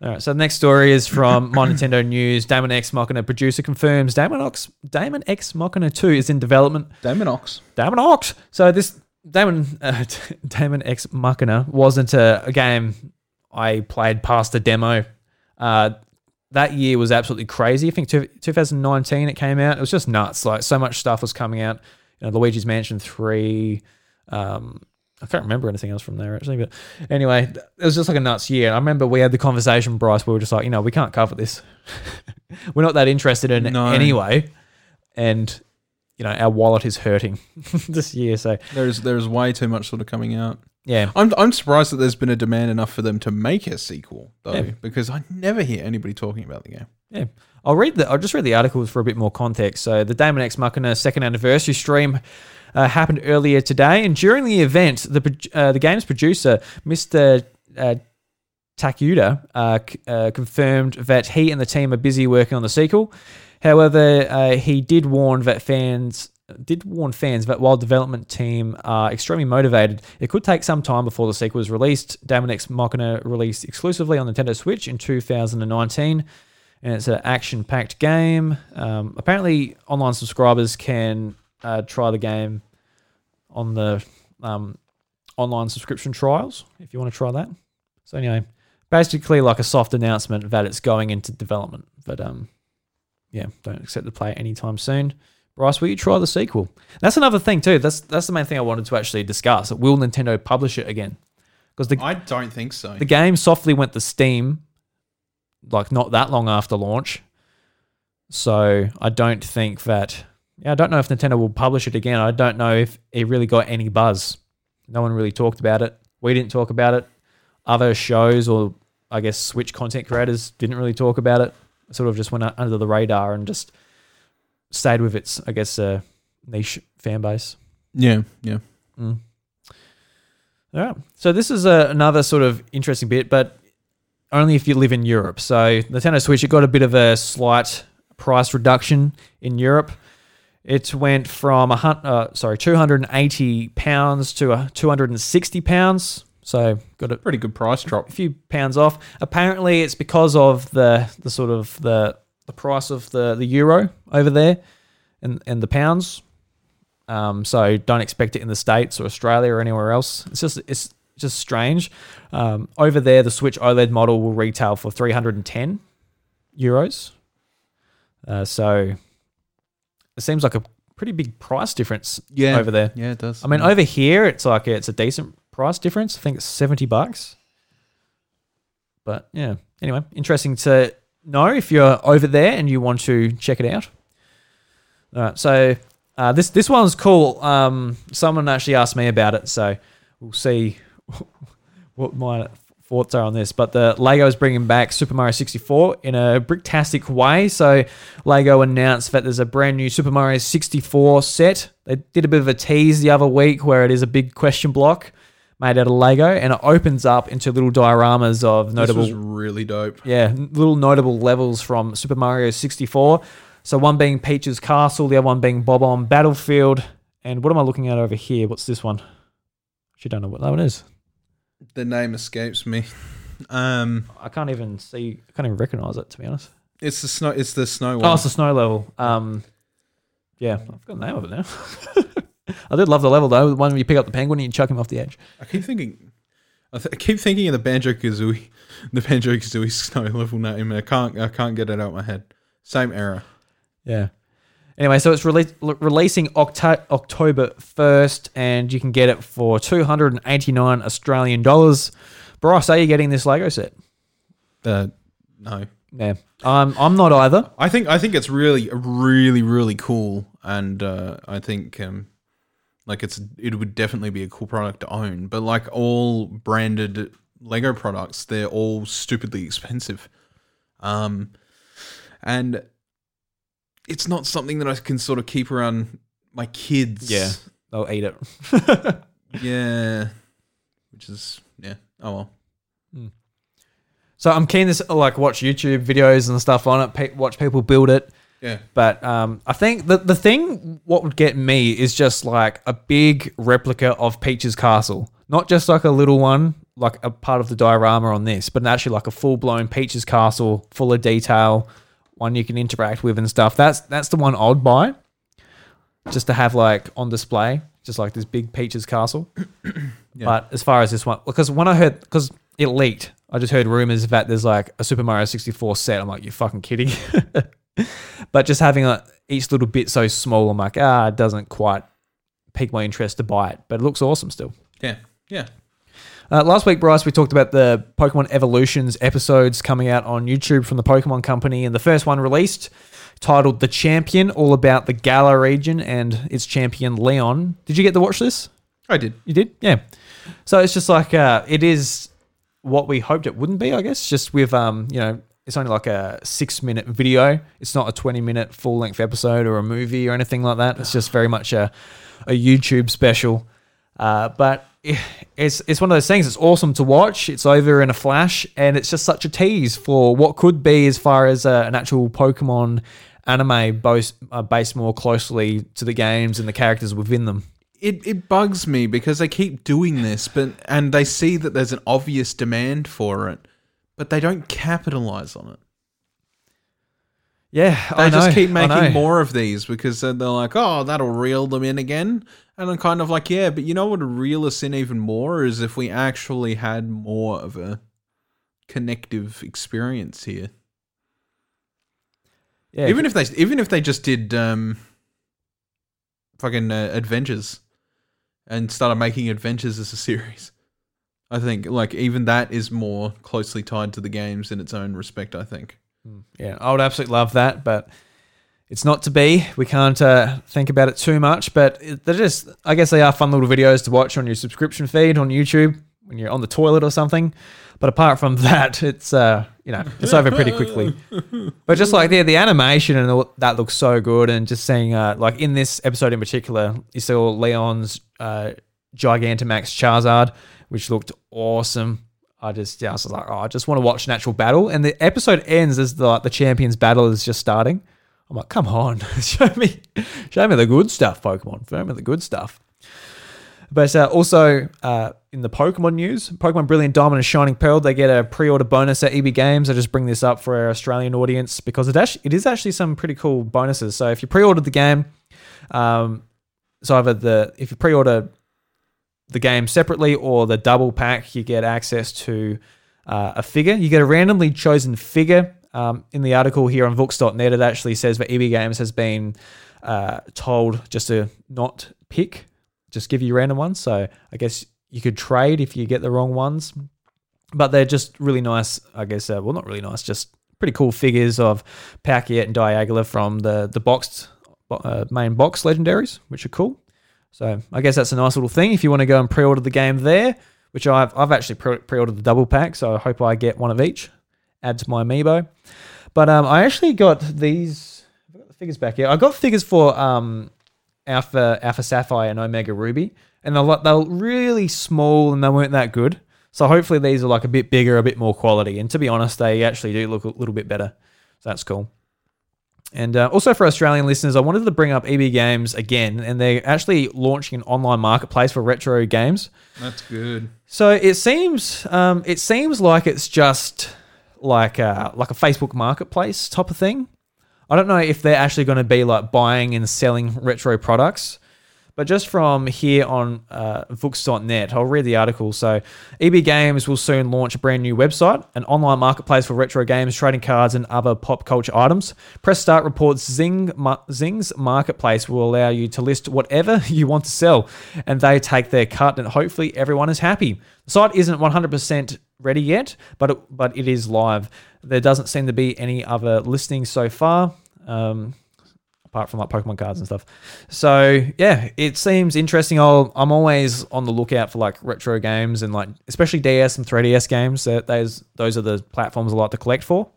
Speaker 1: All right. So the next story is from My Nintendo News. Daemon X Machina producer confirms Damon X Daemon X Machina 2 is in development.
Speaker 2: Damon Ox.
Speaker 1: Damon Ox. So this Damon uh, Daemon X Machina wasn't a, a game I played past the demo. Uh, that year was absolutely crazy. I think two, 2019 it came out. It was just nuts. Like so much stuff was coming out. You know, Luigi's Mansion three. Um, I can't remember anything else from there actually, but anyway, it was just like a nuts year. I remember we had the conversation, Bryce. We were just like, you know, we can't cover this. we're not that interested in it anyway, and you know, our wallet is hurting this year. So
Speaker 2: There's there's way too much sort of coming out.
Speaker 1: yeah,
Speaker 2: I'm I'm surprised that there's been a demand enough for them to make a sequel though,
Speaker 1: Yeah.
Speaker 2: because I never hear anybody talking about the game.
Speaker 1: Yeah, I'll read the. I'll just read the articles for a bit more context. So the Daemon X Machina second anniversary stream uh, happened earlier today, and during the event, the uh, the game's producer, Mister uh, Tsukuda uh, c- uh, confirmed that he and the team are busy working on the sequel. However, uh, he did warn that fans did warn fans that while development team are extremely motivated, it could take some time before the sequel is released. Daemon X Machina released exclusively on Nintendo Switch in 2019, and it's an action-packed game. Um, apparently, online subscribers can uh, try the game on the um, online subscription trials if you want to try that. So anyway, basically like a soft announcement that it's going into development, but um, yeah, don't expect to play anytime soon. Bryce, will you try the sequel? That's another thing too. That's that's the main thing I wanted to actually discuss. Will Nintendo publish it again? Because the
Speaker 2: I don't think so.
Speaker 1: the game softly went to Steam, like not that long after launch. So I don't think that. Yeah, I don't know if Nintendo will publish it again. I don't know if it really got any buzz. No one really talked about it. We didn't talk about it. Other shows or I guess Switch content creators didn't really talk about it. Sort of just went under the radar and just stayed with its, I guess, uh, niche fan base.
Speaker 2: yeah, yeah.
Speaker 1: Mm. All right. So this is a, another sort of interesting bit, but only if you live in Europe. So Nintendo Switch, it got a bit of a slight price reduction in Europe. It went from a hun- uh, sorry, two hundred and eighty pounds to a two hundred and sixty pounds. So got a
Speaker 2: Pretty good price drop.
Speaker 1: a few pounds off. Apparently, it's because of the the sort of the the price of the the euro over there, and and the pounds. Um, so don't expect it in the states or Australia or anywhere else. It's just it's just strange. Um, over there, the Switch OLED model will retail for three hundred and ten euros. Uh, so it seems like a pretty big price difference
Speaker 2: Yeah,
Speaker 1: over there.
Speaker 2: Yeah, it does.
Speaker 1: I mean, over here it's like it's a decent price difference. I think it's seventy bucks. But yeah, anyway, interesting to know if you're over there and you want to check it out. All right, so uh, this this one's cool. Um, someone actually asked me about it, so we'll see what my thoughts are on this. But the Lego is bringing back Super Mario 64 in a bricktastic way. So Lego announced that there's a brand new Super Mario 64 set. They did a bit of a tease the other week where it is a big question block made out of Lego, and it opens up into little dioramas of
Speaker 2: this
Speaker 1: notable
Speaker 2: was really dope.
Speaker 1: yeah, little notable levels from Super Mario 64. So one being Peach's Castle, the other one being Bob-omb Battlefield. And what am I looking at over here? What's this one? Actually, don't know what that one is.
Speaker 2: The name escapes me. Um,
Speaker 1: I can't even see. I can't even recognize it to be honest.
Speaker 2: it's the snow. It's the snow
Speaker 1: Oh,
Speaker 2: one.
Speaker 1: it's the snow level. Um, yeah, I've got the name of it now. I did love the level though. The one where you pick up the penguin and you chuck him off the edge.
Speaker 2: I keep thinking. I, th- I keep thinking of the Banjo Kazooie, the Banjo Kazooie snow level name. I can't. I can't get it out of my head. Same era.
Speaker 1: Yeah. Anyway, so it's rele- releasing Octo- October 1st, and you can get it for 289 Australian dollars. Bryce, are you getting this Lego set?
Speaker 2: Uh, no.
Speaker 1: Yeah. I'm, I'm not either.
Speaker 2: I think I think it's really really really cool, and uh, I think um, like it's it would definitely be a cool product to own. But like all branded Lego products, they're all stupidly expensive, um, and it's not something that I can sort of keep around my kids.
Speaker 1: Yeah. They'll eat it.
Speaker 2: yeah, which is yeah. Oh well.
Speaker 1: So I'm keen to like watch YouTube videos and stuff on it, pe- watch people build it.
Speaker 2: Yeah.
Speaker 1: But um, I think the the thing what would get me is just like a big replica of Peach's castle, not just like a little one, like a part of the diorama on this, but actually like a full blown Peach's castle, full of detail, one you can interact with and stuff. That's that's the one I'd buy, just to have like on display, just like this big Peach's castle. But as far as this one, because when I heard, because it leaked, I just heard rumors that there's like a Super Mario 64 set. I'm like, you fucking kidding? but just having a, each little bit so small, I'm like, ah, it doesn't quite pique my interest to buy it. But it looks awesome still.
Speaker 2: Yeah. Yeah.
Speaker 1: Uh, last week, Bryce, we talked about the Pokemon Evolutions episodes coming out on YouTube from the Pokemon Company, and the first one released, titled "The Champion," all about the Galar region and its champion Leon. Did you get to watch this?
Speaker 2: I did.
Speaker 1: You did, yeah. So it's just like uh, it is what we hoped it wouldn't be, I guess. Just with um, you know, it's only like a six-minute video. It's not a twenty-minute full-length episode or a movie or anything like that. It's just very much a a YouTube special. Uh, but it's it's one of those things. It's awesome to watch. It's over in a flash, and it's just such a tease for what could be as far as uh, an actual Pokemon anime both, uh, based more closely to the games and the characters within them.
Speaker 2: It it bugs me because they keep doing this, but and they see that there's an obvious demand for it, but they don't capitalize on it.
Speaker 1: Yeah,
Speaker 2: They
Speaker 1: I
Speaker 2: just
Speaker 1: know,
Speaker 2: keep making more of these because they're like, oh, that'll reel them in again. And I'm kind of like, yeah, but you know what would reel us in even more is if we actually had more of a connective experience here.
Speaker 1: Yeah,
Speaker 2: even if they even if they just did um fucking uh, adventures and started making adventures as a series. I think like even that is more closely tied to the games in its own respect, I think.
Speaker 1: Yeah, I would absolutely love that, but it's not to be. We can't uh, think about it too much, but they're just, I guess they are fun little videos to watch on your subscription feed on YouTube when you're on the toilet or something. But apart from that, it's, uh, you know, it's over pretty quickly. But just like the, the animation and all, that looks so good. And just seeing, uh, like in this episode in particular, you saw Leon's uh, Gigantamax Charizard, which looked awesome. I just, yeah, I was like, oh, I just want to watch an actual battle. And the episode ends as the, like, the champions battle is just starting. I'm like, come on, show me, show me the good stuff, Pokemon. Show me the good stuff. But uh, also uh, in the Pokemon news, Pokemon Brilliant Diamond and Shining Pearl, they get a pre-order bonus at EB Games. I just bring this up for our Australian audience because it actually it is actually some pretty cool bonuses. So if you pre-ordered the game, um, so either the if you pre-order the game separately or the double pack, you get access to uh, a figure. You get a randomly chosen figure. Um, in the article here on Vooks.net, it actually says that EB Games has been uh, told just to not pick, just give you random ones. So I guess you could trade if you get the wrong ones. But they're just really nice, I guess. Uh, well, not really nice, just pretty cool figures of Palkia and Dialga from the the boxed uh, main box legendaries, which are cool. So I guess that's a nice little thing if you want to go and pre-order the game there, which I've I've actually pre- pre-ordered the double pack, so I hope I get one of each. Add to my amiibo. But um, I actually got these. I've got the figures back here. I got figures for um, Alpha Alpha Sapphire and Omega Ruby, and they're like, they're really small and they weren't that good. So hopefully these are like a bit bigger, a bit more quality. And to be honest, they actually do look a little bit better. So that's cool. And uh, also for Australian listeners, I wanted to bring up EB Games again, and they're actually launching an online marketplace for retro games.
Speaker 2: That's good.
Speaker 1: So it seems um, it seems like it's just like a, like a Facebook marketplace type of thing. I don't know if they're actually going to be like buying and selling retro products, but just from here on uh, Vooks.net, I'll read the article. So, EB Games will soon launch a brand new website, an online marketplace for retro games, trading cards, and other pop culture items. Press Start reports Zing Zing's marketplace will allow you to list whatever you want to sell, and they take their cut, and hopefully everyone is happy. The site isn't 100% ready yet, but it, but it is live. There doesn't seem to be any other listings so far. Um, apart from like Pokemon cards and stuff. So yeah, it seems interesting. I'll, I'm always on the lookout for like retro games and like especially DS and 3DS games. That those those are the platforms I like to collect for.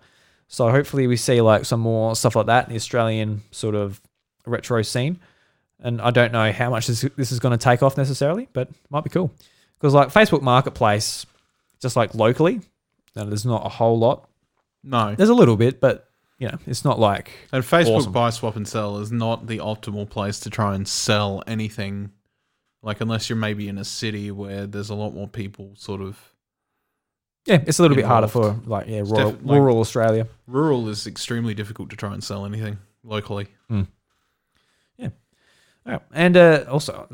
Speaker 1: So hopefully we see like some more stuff like that in the Australian sort of retro scene. And I don't know how much this, this is going to take off necessarily, but might be cool because like Facebook Marketplace, just like locally, there's not a whole lot.
Speaker 2: No.
Speaker 1: There's a little bit, but you know, it's not like
Speaker 2: And Facebook
Speaker 1: Awesome.
Speaker 2: buy, swap, and sell is not the optimal place to try and sell anything. Like, unless you're maybe in a city where there's a lot more people, sort of.
Speaker 1: Yeah, it's a little bit harder for like yeah, rural,
Speaker 2: def- like-
Speaker 1: rural Australia.
Speaker 2: Rural is extremely difficult to try and sell anything locally.
Speaker 1: Yeah. And uh, also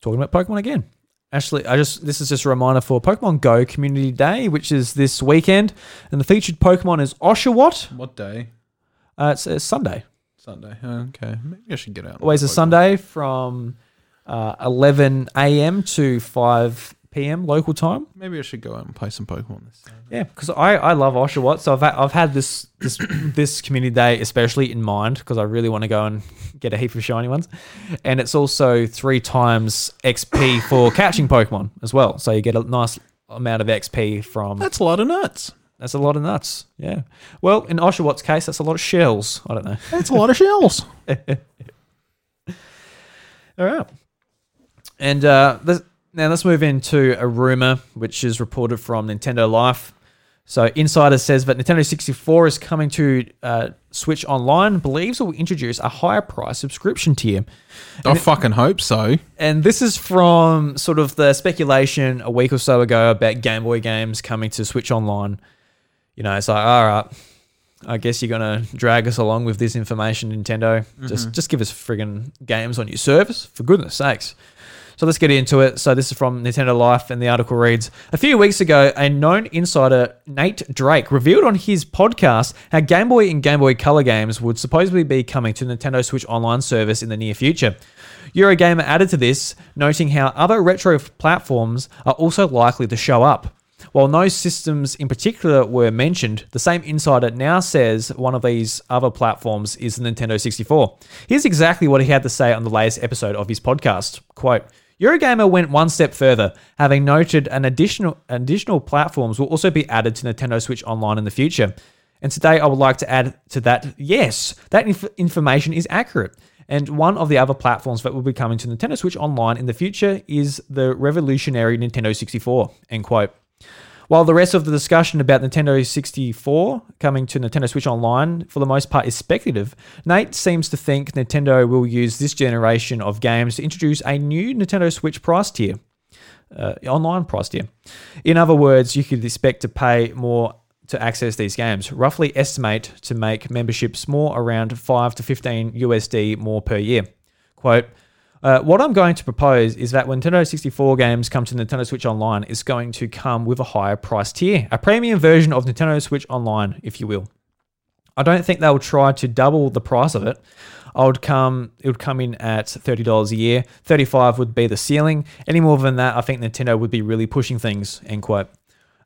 Speaker 1: talking about Pokemon again. Actually, I just this is just a reminder for Pokemon Go Community Day, which is this weekend, and the featured Pokemon is Oshawott.
Speaker 2: What day?
Speaker 1: Uh, it's, it's Sunday,
Speaker 2: Sunday. Okay. Maybe I should get out.
Speaker 1: always a. Sunday from uh, 11 a.m. to 5 p.m. local time.
Speaker 2: Maybe I should go out and play some Pokemon this time.
Speaker 1: Yeah, because I, I love Oshawott, so I've had, I've had this this this community day especially in mind because I really want to go and get a heap of shiny ones, and it's also three times XP for catching Pokemon as well, so you get a nice amount of XP from.
Speaker 2: That's a lot of nuts.
Speaker 1: That's a lot of nuts. Yeah. Well, in Oshawott's case, that's a lot of shells. I don't know.
Speaker 2: That's a lot of shells.
Speaker 1: All right. And uh, there's Now let's move into a rumor which is reported from Nintendo Life. So Insider says that Nintendo 64 is coming to uh, Switch Online. Believes it will introduce a higher price subscription tier.
Speaker 2: I fucking hope so.
Speaker 1: And this is from sort of the speculation a week or so ago about Game Boy games coming to Switch Online. You know, it's like, all right, I guess you're gonna drag us along with this information, Nintendo. Mm-hmm. Just just give us friggin' games on your service, for goodness sakes. So let's get into it. So this is from Nintendo Life, and the article reads: A few weeks ago, a known insider, Nate Drake, revealed on his podcast how Game Boy and Game Boy Color games would supposedly be coming to Nintendo Switch Online service in the near future. Eurogamer added to this, noting how other retro platforms are also likely to show up. While no systems in particular were mentioned, the same insider now says one of these other platforms is the Nintendo 64. Here's exactly what he had to say on the latest episode of his podcast. Quote, Eurogamer went one step further, having noted an additional additional platforms will also be added to Nintendo Switch Online in the future. And today I would like to add to that, yes, that inf- information is accurate. And one of the other platforms that will be coming to Nintendo Switch Online in the future is the revolutionary Nintendo 64. End quote. While the rest of the discussion about Nintendo 64 coming to Nintendo Switch Online, for the most part, is speculative, Nate seems to think Nintendo will use this generation of games to introduce a new Nintendo Switch price tier, uh, online price tier. In other words, you could expect to pay more to access these games. Roughly estimate to make memberships more around 5 to 15 USD more per year. Quote, uh, what I'm going to propose is that when Nintendo 64 games come to Nintendo Switch Online, it's going to come with a higher price tier, a premium version of Nintendo Switch Online, if you will. I don't think they'll try to double the price of it. I would come it would come in at $30 a year. 35 would be the ceiling. Any more than that, I think Nintendo would be really pushing things, end quote.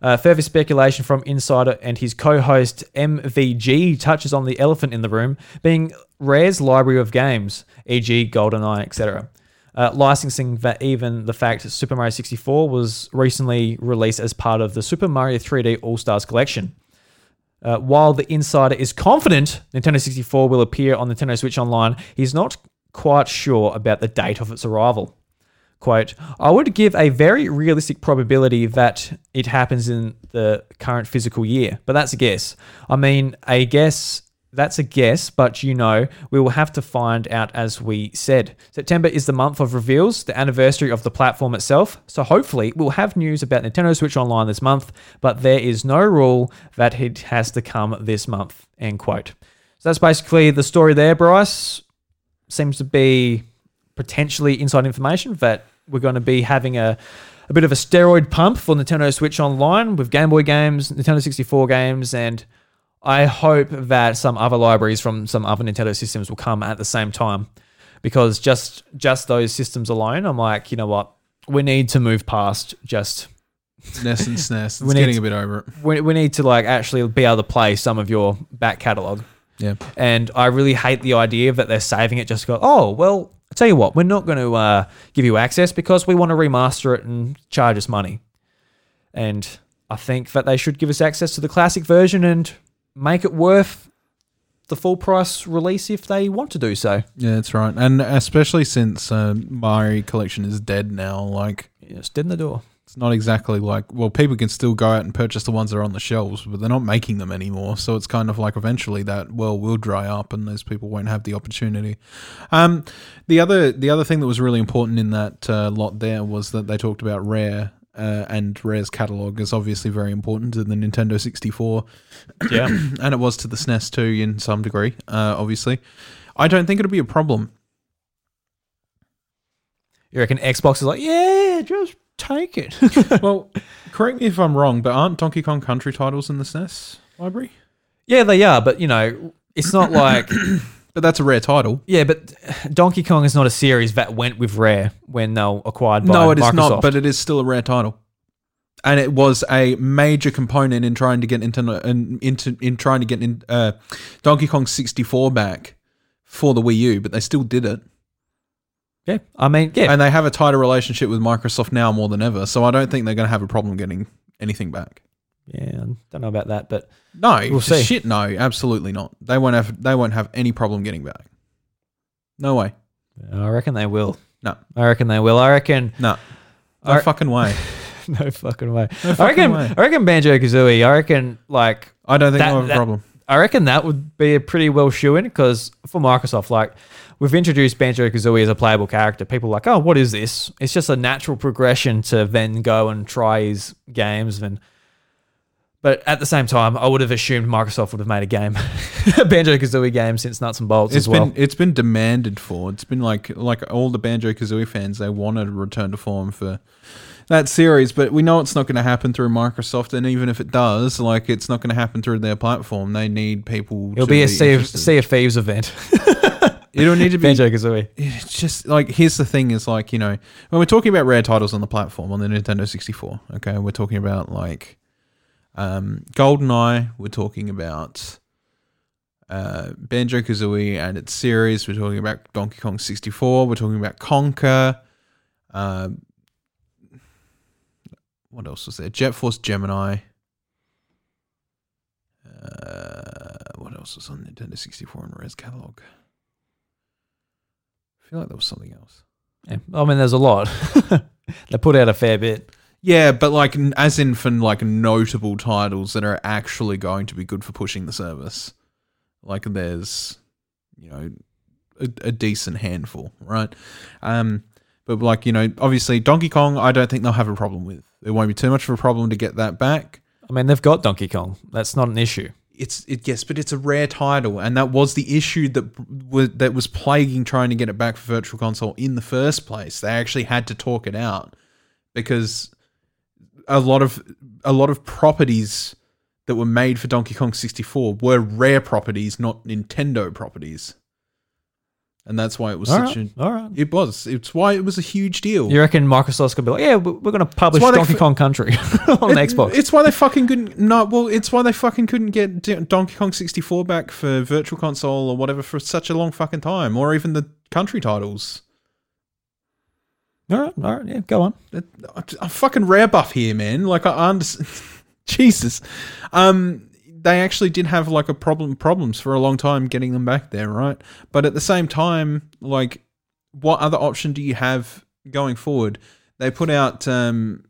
Speaker 1: Uh, further speculation from Insider and his co-host MVG touches on the elephant in the room, being Rare's library of games, e.g., GoldenEye, etc. Uh, licensing that even the fact Super Mario 64 was recently released as part of the Super Mario 3D All Stars collection. Uh, while the insider is confident Nintendo 64 will appear on Nintendo Switch Online, he's not quite sure about the date of its arrival. Quote, I would give a very realistic probability that it happens in the current physical year, but that's a guess. I mean, a guess, that's a guess, but you know, we will have to find out as we said. September is the month of reveals, the anniversary of the platform itself, so hopefully we'll have news about Nintendo Switch Online this month, but there is no rule that it has to come this month, end quote. So that's basically the story there, Bryce. Seems to be potentially inside information that we're going to be having a, a bit of a steroid pump for Nintendo Switch Online with Game Boy games, Nintendo 64 games, and I hope that some other libraries from some other Nintendo systems will come at the same time. Because just just those systems alone, I'm like, you know what? We need to move past just
Speaker 2: NES and SNES. It's getting
Speaker 1: to-
Speaker 2: a bit over it.
Speaker 1: we, we need to like actually be able to play some of your back catalog.
Speaker 2: Yeah.
Speaker 1: And I really hate the idea that they're saving it just to go, oh, well, I tell you what, we're not going to uh, give you access because we want to remaster it and charge us money. And I think that they should give us access to the classic version and make it worth the full price release if they want to do so.
Speaker 2: Yeah, that's right. And especially since uh, Mario Collection is dead now, like
Speaker 1: It's dead in the door.
Speaker 2: It's not exactly like well, people can still go out and purchase the ones that are on the shelves, but they're not making them anymore. So it's kind of like eventually that well will dry up, and those people won't have the opportunity. Um, the other the other thing that was really important in that uh, lot there was that they talked about Rare. Uh, and Rare's catalog is obviously very important to the Nintendo 64
Speaker 1: Yeah.
Speaker 2: and it was to the SNES too in some degree, uh, obviously. I don't think it'll be a problem.
Speaker 1: you reckon Xbox is like, yeah, just take it.
Speaker 2: well, correct me if I'm wrong, but aren't Donkey Kong Country titles in the SNES library?
Speaker 1: yeah, they are, but you know, it's not like
Speaker 2: But that's a rare title.
Speaker 1: Yeah, but Donkey Kong is not a series that went with Rare when they were acquired by
Speaker 2: no, it is
Speaker 1: Microsoft.
Speaker 2: not, but it is still a rare title. And it was a major component in trying to get Nintendo in, into in trying to get in, uh, Donkey Kong 64 back for the Wii U, but they still did it.
Speaker 1: Yeah, I mean, yeah,
Speaker 2: And they have a tighter relationship with Microsoft now more than ever. So I don't think they're going to have a problem getting anything back.
Speaker 1: yeah, I don't know about that, but
Speaker 2: No,
Speaker 1: We'll see.
Speaker 2: shit. No, absolutely not. They won't have. They won't have any problem getting back. No way.
Speaker 1: I reckon they will.
Speaker 2: No,
Speaker 1: I reckon they will. I reckon
Speaker 2: no. No
Speaker 1: Alright.
Speaker 2: fucking way.
Speaker 1: no fucking way.
Speaker 2: No
Speaker 1: I reckon.
Speaker 2: way.
Speaker 1: I reckon Banjo Kazooie. I reckon like
Speaker 2: I don't think
Speaker 1: That-
Speaker 2: we'll have a problem.
Speaker 1: I reckon that would be a pretty well shoe in because for Microsoft, like we've introduced Banjo Kazooie as a playable character. People are like, oh, what is this? It's just a natural progression to then go and try his games. And but at the same time, I would have assumed Microsoft would have made a game, a Banjo Kazooie game since Nuts and Bolts
Speaker 2: It's
Speaker 1: as well.
Speaker 2: been it's been demanded for. It's been like like all the Banjo Kazooie fans. They wanted a return to form for that series, but we know it's not going to happen through Microsoft. And even if it does, like it's not going to happen through their platform. They need people.
Speaker 1: It'll
Speaker 2: to
Speaker 1: be a sea of, sea of Thieves event.
Speaker 2: It'll need to be
Speaker 1: Banjo Kazooie.
Speaker 2: it's just like here's the thing is like you know when we're talking about rare titles on the platform on the Nintendo 64 okay we're talking about like um GoldenEye we're talking about uh Banjo Kazooie and its series we're talking about Donkey Kong 64 we're talking about Conker um what else was there Jet Force Gemini uh what else was on Nintendo 64 in the Rare's catalog feel like there was something else
Speaker 1: Yeah. I mean, there's a lot. they put out a fair bit.
Speaker 2: Yeah, but like n- as in for like notable titles that are actually going to be good for pushing the service. Like there's, you know, a, a decent handful, right? Um, but like you know, obviously Donkey Kong, I don't think they'll have a problem with. It won't be too much of a problem to get that back.
Speaker 1: I mean, they've got Donkey Kong. That's not an issue.
Speaker 2: It's it yes, but it's a rare title, and that was the issue that was that was plaguing trying to get it back for Virtual Console in the first place. They actually had to talk it out because a lot of a lot of properties that were made for Donkey Kong 64 were rare properties, not Nintendo properties, and that's why it was
Speaker 1: All
Speaker 2: such
Speaker 1: right.
Speaker 2: a.
Speaker 1: All right.
Speaker 2: It was. It's why it was a huge deal.
Speaker 1: You reckon Microsoft's gonna be like, yeah, we- we're gonna publish Donkey
Speaker 2: f-
Speaker 1: Kong Country on
Speaker 2: It-
Speaker 1: Xbox?
Speaker 2: It's why they fucking couldn't. No, well, it's why they fucking couldn't get Donkey Kong 64 back for Virtual Console or whatever for such a long fucking time, or even the country titles.
Speaker 1: all right, all right, yeah, go on.
Speaker 2: I'm fucking rare buff here, man. Like I understand. Jesus, um, they actually did have like a problem problems for a long time getting them back there, right? But at the same time, like, what other option do you have going forward? They put out, um,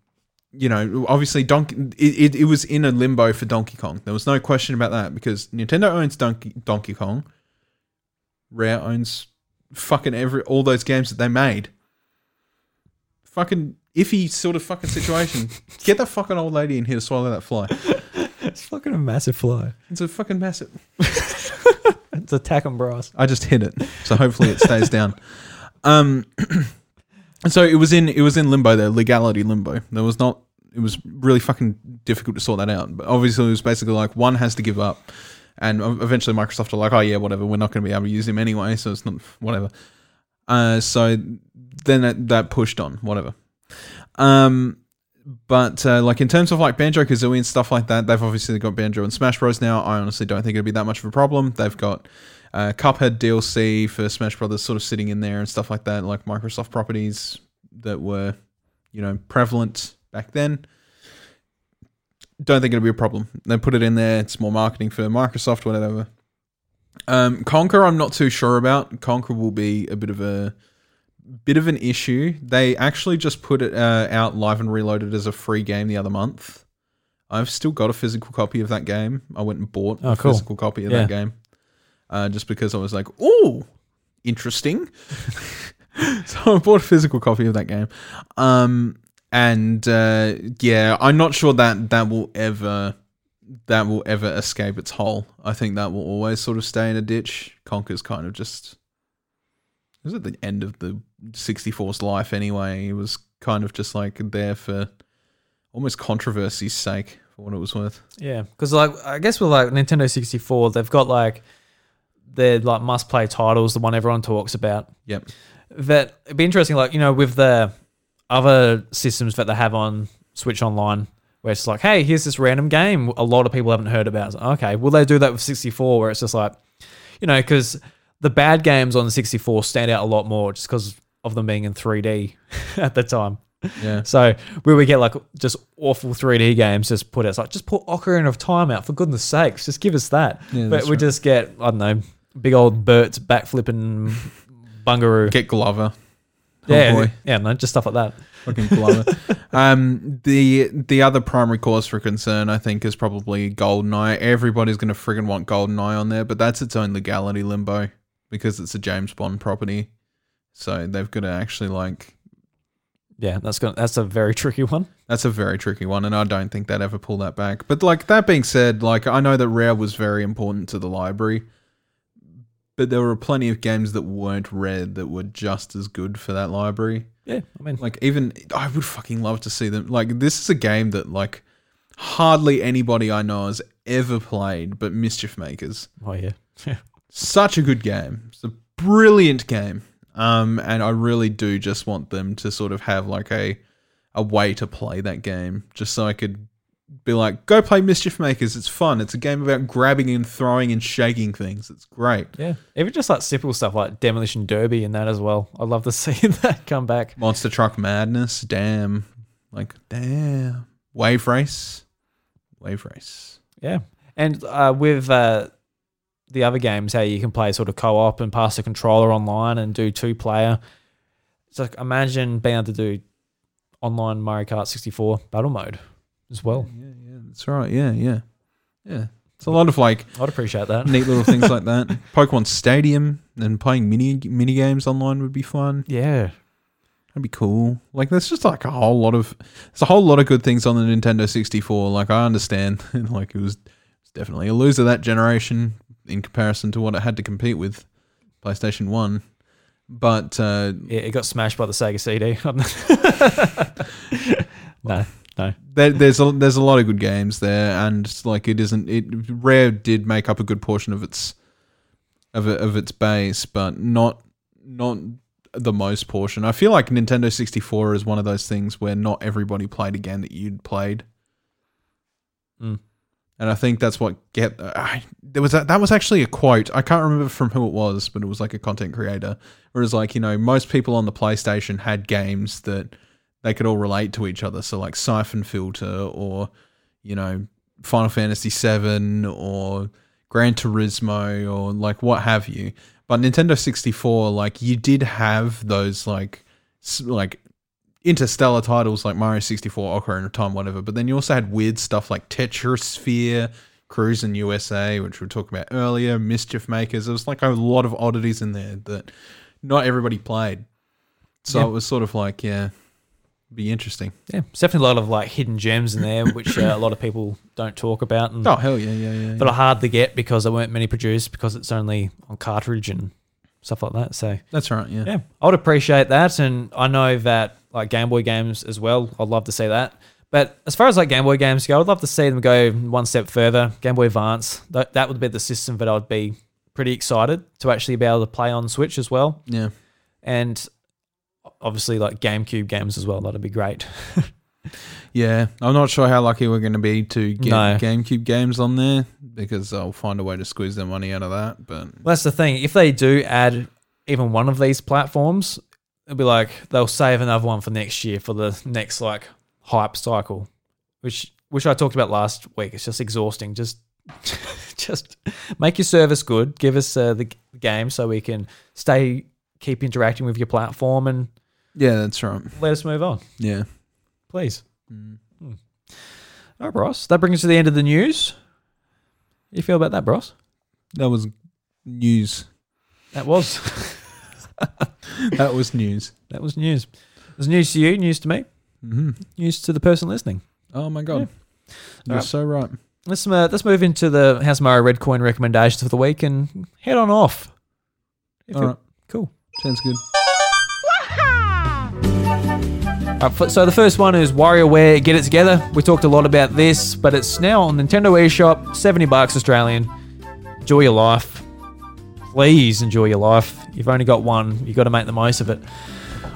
Speaker 2: you know, obviously Donkey. It, it, it was in a limbo for Donkey Kong. There was no question about that because Nintendo owns Donkey Donkey Kong. Rare owns fucking every all those games that they made fucking iffy sort of fucking situation. Get that fucking old lady in here to swallow that fly.
Speaker 1: It's fucking a massive fly.
Speaker 2: It's a fucking massive.
Speaker 1: It's attack on brass.
Speaker 2: I just hit it, so hopefully it stays down. Um, so it was in it was in limbo there, legality limbo. There was not. It was really fucking difficult to sort that out. But obviously, it was basically like one has to give up, and eventually Microsoft are like, oh yeah, whatever. We're not going to be able to use him anyway, so it's not whatever. Uh, so then that, that pushed on, whatever. Um, but uh, like in terms of like Banjo Kazooie and stuff like that, they've obviously got Banjo and Smash Bros. now. I honestly don't think it'd be that much of a problem. They've got uh, Cuphead DLC for Smash Brothers sort of sitting in there and stuff like that, like Microsoft properties that were, you know, prevalent back then. Don't think it'll be a problem. They put it in there. It's more marketing for Microsoft, whatever. Um, Conker, I'm not too sure about. Conker will be a bit of a bit of an issue. They actually just put it uh, out live and reloaded as a free game the other month. I've still got a physical copy of that game. I went and bought
Speaker 1: Oh,
Speaker 2: a
Speaker 1: cool.
Speaker 2: physical copy of
Speaker 1: Yeah.
Speaker 2: that game, uh, just because I was like, "Oh, interesting." so I bought a physical copy of that game, um, and uh, yeah, I'm not sure that that will ever that will ever escape its hole. I think that will always sort of stay in a ditch. Conker's kind of just is it the end of the 64's life anyway. It was kind of just like there for almost controversy's sake for what it was worth.
Speaker 1: Yeah, because like I guess with like Nintendo 64, they've got like their like must play titles, the one everyone talks about.
Speaker 2: Yep.
Speaker 1: That it'd be interesting, like you know, with the other systems that they have on Switch Online, where it's like, hey, here's this random game a lot of people haven't heard about. Like, okay, will they do that with 64, where it's just like, you know, because the bad games on the 64 stand out a lot more just because of them being in 3D at the time.
Speaker 2: Yeah.
Speaker 1: So where we get like just awful 3D games just put out, it's like just put Ocarina of Time out for goodness sakes, just give us that.
Speaker 2: Yeah,
Speaker 1: but we
Speaker 2: right.
Speaker 1: just get I don't know, big old Bert's backflipping bungaroo.
Speaker 2: Get Glover.
Speaker 1: Yeah,
Speaker 2: boy.
Speaker 1: yeah, no, just stuff like that.
Speaker 2: fucking blower. um, the the other primary cause for concern, I think, is probably Goldeneye. Everybody's going to friggin' want Goldeneye on there, but that's its own legality limbo because it's a James Bond property. So they've got to actually like
Speaker 1: Yeah, that's gonna that's a very tricky one.
Speaker 2: that's a very tricky one, and I don't think they'd ever pull that back. But like that being said, like I know that Rare was very important to the library, but there were plenty of games that weren't Rare that were just as good for that library.
Speaker 1: Yeah, I mean,
Speaker 2: Like even I would fucking love to see them. Like this is a game that like hardly anybody I know has ever played, but Mischief Makers.
Speaker 1: oh yeah, yeah,
Speaker 2: Such a good game. It's a brilliant game. Um, and I really do just want them to sort of have like a a way to play that game, just so I could be like, go play Mischief Makers. It's fun. It's a game about grabbing and throwing and shaking things. It's great.
Speaker 1: yeah. Even just like simple stuff like Demolition Derby and that as well. I'd love to see that come back.
Speaker 2: Monster Truck Madness. Damn. Like damn. Wave Race. Wave Race.
Speaker 1: Yeah, and uh, with uh, the other games, how you can play sort of co-op and pass the controller online and do two-player. So like, imagine being able to do online Mario Kart 64 battle mode as well.
Speaker 2: Yeah, yeah, that's right. Yeah, yeah, yeah. It's a lot of like
Speaker 1: I'd appreciate that.
Speaker 2: neat little things like that. Pokemon Stadium and playing mini mini games online would be fun.
Speaker 1: Yeah,
Speaker 2: That'd be cool. Like there's just like a whole lot of there's a whole lot of good things on the Nintendo 64. Like I understand, like it was it's definitely a loser that generation in comparison to what it had to compete with PlayStation One. But uh,
Speaker 1: yeah, it got smashed by the Sega CD. no, no.
Speaker 2: there, there's a there's a lot of good games there, and like it isn't it Rare did make up a good portion of its of it, of its base, but not not the most portion. I feel like Nintendo 64 is one of those things where not everybody played a game that you'd played,
Speaker 1: Mm.
Speaker 2: And I think that's what get. There was a, that was actually a quote. I can't remember from who it was, but it was like a content creator. Whereas like you know most people on the PlayStation had games that they could all relate to each other. So like Siphon Filter or you know Final Fantasy VII or Gran Turismo or like what have you. But Nintendo 64, like you did have those like like interstellar titles like Mario 64, Ocarina of Time, whatever. But then you also had weird stuff like Tetrisphere, Cruis'n USA, which we talked about earlier, Mischief Makers. There was like a lot of oddities in there that not everybody played. So
Speaker 1: Yeah.
Speaker 2: it was sort of like, yeah, be interesting.
Speaker 1: Yeah, it's definitely a lot of like hidden gems in there, which uh, a lot of people don't talk about, and
Speaker 2: Oh hell yeah, yeah, yeah.
Speaker 1: but
Speaker 2: yeah.
Speaker 1: are hard to get because there weren't many produced because it's only on cartridge and stuff like that. So
Speaker 2: That's right. Yeah.
Speaker 1: yeah, I would appreciate that, and I know that like Game Boy games as well. I'd love to see that. But as far as like Game Boy games go, I'd love to see them go one step further. Game Boy Advance, that, that would be the system that I'd be pretty excited to actually be able to play on Switch as well.
Speaker 2: Yeah.
Speaker 1: And obviously like GameCube games as well. That'd be great.
Speaker 2: Yeah. I'm not sure how lucky we're going to be to get
Speaker 1: No.
Speaker 2: GameCube games on there because I'll find a way to squeeze their money out of that. But
Speaker 1: Well, that's the thing. If they do add even one of these platforms, it'll be like they'll save another one for next year for the next like hype cycle, which which I talked about last week. It's just exhausting. Just just make your service good. Give us uh, the game so we can stay keep interacting with your platform and
Speaker 2: yeah, that's right.
Speaker 1: let us move on,
Speaker 2: Yeah.
Speaker 1: please. Hmm. All right, Bros. That brings us to the end of the news. How you feel about that, Bros?
Speaker 2: That was news.
Speaker 1: That was
Speaker 2: That was news.
Speaker 1: that was news. It was news to you, news to me.
Speaker 2: mm-hmm.
Speaker 1: news to the person listening.
Speaker 2: Oh my god. You're
Speaker 1: Alright.
Speaker 2: so right.
Speaker 1: Let's uh, let's move into the House Red Coin recommendations for the week and head on off. If
Speaker 2: All right.
Speaker 1: Cool.
Speaker 2: Sounds good.
Speaker 1: Right, so the first one is WarioWare Get It Together. We talked a lot about this, but it's now on Nintendo eShop, seventy bucks Australian. Enjoy your life. Please enjoy your life. You've only got one. You've got to make the most of it.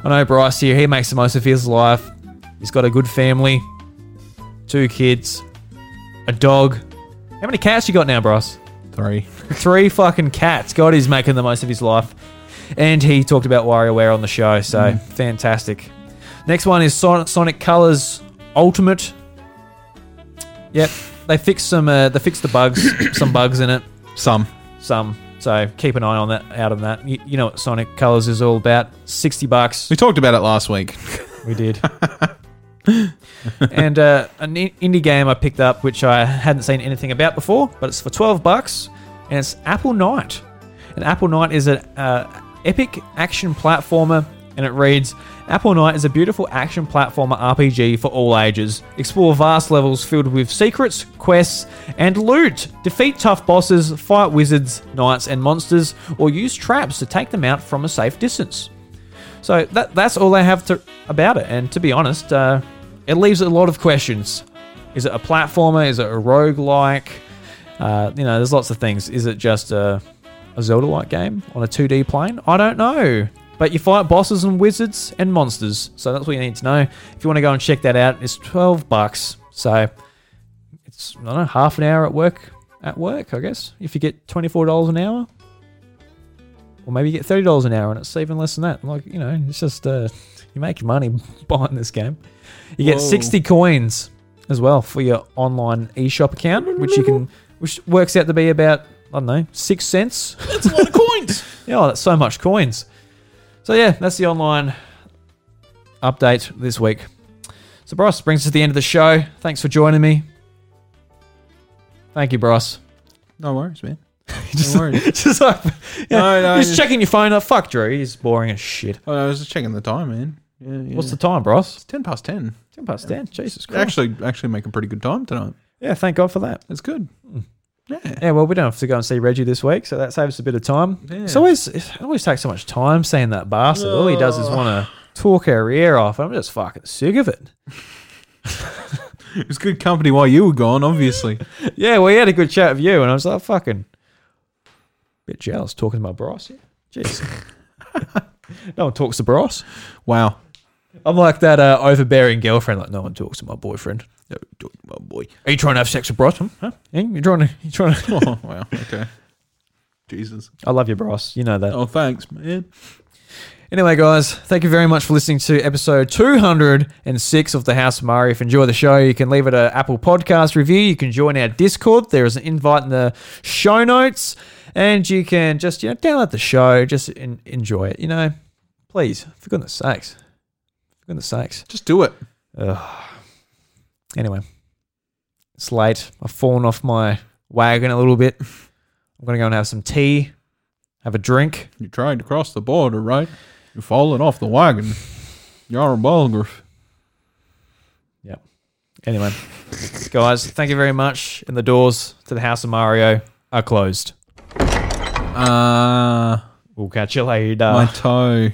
Speaker 1: I know Bryce here. He makes the most of his life. He's got a good family, two kids, a dog. How many cats you got now, Bryce?
Speaker 2: Three.
Speaker 1: Three fucking cats. God, he's making the most of his life. And he talked about WarioWare on the show, so fantastic. Next one is Son- Sonic Colors Ultimate. Yep, they fixed some. Uh, they fixed the bugs, some bugs in it,
Speaker 2: Some.
Speaker 1: some So keep an eye on that. Out on that. You, you know what Sonic Colors is all about. Sixty bucks.
Speaker 2: We talked about it last week.
Speaker 1: We did. and uh, an indie game I picked up, which I hadn't seen anything about before, but it's for twelve bucks, and it's Apple Knight. And Apple Knight is an uh, epic action platformer, and it reads: Apple Knight is a beautiful action platformer RPG for all ages. Explore vast levels filled with secrets, quests, and loot. Defeat tough bosses, fight wizards, knights, and monsters, or use traps to take them out from a safe distance. So that that's all I have to about it. And to be honest, uh, it leaves a lot of questions. Is it a platformer? Is it a roguelike? Uh, you know, there's lots of things. Is it just a, a Zelda-like game on a 2D plane? I don't know. But you fight bosses and wizards and monsters, so that's what you need to know. If you want to go and check that out, it's 12 bucks. So it's I don't know half an hour at work. At work, I guess. If you get $24 an hour, or maybe you get thirty dollars an hour, and it's even less than that. Like you know, it's just uh, you make money buying this game. You get
Speaker 2: Whoa.
Speaker 1: sixty coins as well for your online eShop account, which you can, which works out to be about I don't know six cents.
Speaker 2: That's a lot of coins.
Speaker 1: Yeah, oh, that's so much coins. So yeah, that's the online update this week. So Bryce brings us to the end of the show. Thanks for joining me. Thank you, Bryce.
Speaker 2: No worries, man.
Speaker 1: just,
Speaker 2: No worries.
Speaker 1: just like, yeah,
Speaker 2: No, no,
Speaker 1: just
Speaker 2: just-
Speaker 1: checking your phone. Oh, fuck Drew, he's boring as shit.
Speaker 2: Oh, I was just checking the time, man. Yeah, yeah.
Speaker 1: What's the time, Bryce?
Speaker 2: It's ten past ten.
Speaker 1: Ten past ten. Jesus Christ.
Speaker 2: Actually, actually, make a pretty good time tonight.
Speaker 1: yeah, thank God for that.
Speaker 2: It's good. Mm. Yeah.
Speaker 1: Yeah, well, we don't have to go and see Reggie this week, so that saves us a bit of time.
Speaker 2: Yeah.
Speaker 1: It's always it always takes so much time seeing that bastard. All he does is want to talk our ear off. I'm just fucking sick of it.
Speaker 2: It was good company while you were gone, obviously.
Speaker 1: Yeah, well, he had a good chat with you, and I was like, fucking bit jealous talking to my boss. Yeah. Jeez. no one talks to Bryce.
Speaker 2: wow.
Speaker 1: I'm like that uh, overbearing girlfriend. Like no one talks to my boyfriend.
Speaker 2: No, do- Oh boy.
Speaker 1: Are you trying to have sex with Bryce? Huh? Huh? You're trying to. You're trying to.
Speaker 2: Oh wow. Okay. Jesus.
Speaker 1: I love you, Bryce. You know that.
Speaker 2: Oh, thanks, man.
Speaker 1: Anyway, guys, thank you very much for listening to episode 206 of The House of Mario. If you enjoy the show, you can leave it an Apple Podcast review. You can join our Discord. There is an invite in the show notes. And you can just, you know, download the show. Just en- enjoy it. You know, please, for goodness sakes. For goodness sakes.
Speaker 2: Just do it.
Speaker 1: Anyway, it's late. I've fallen off my wagon a little bit. I'm going to go and have some tea, have a drink.
Speaker 2: You're trying to cross the border, right? You're falling off the wagon. You're a bulgar.
Speaker 1: Yep. Anyway, guys, thank you very much. And the doors to the House of Mario are closed.
Speaker 2: Uh,
Speaker 1: We'll catch you later.
Speaker 2: my toe.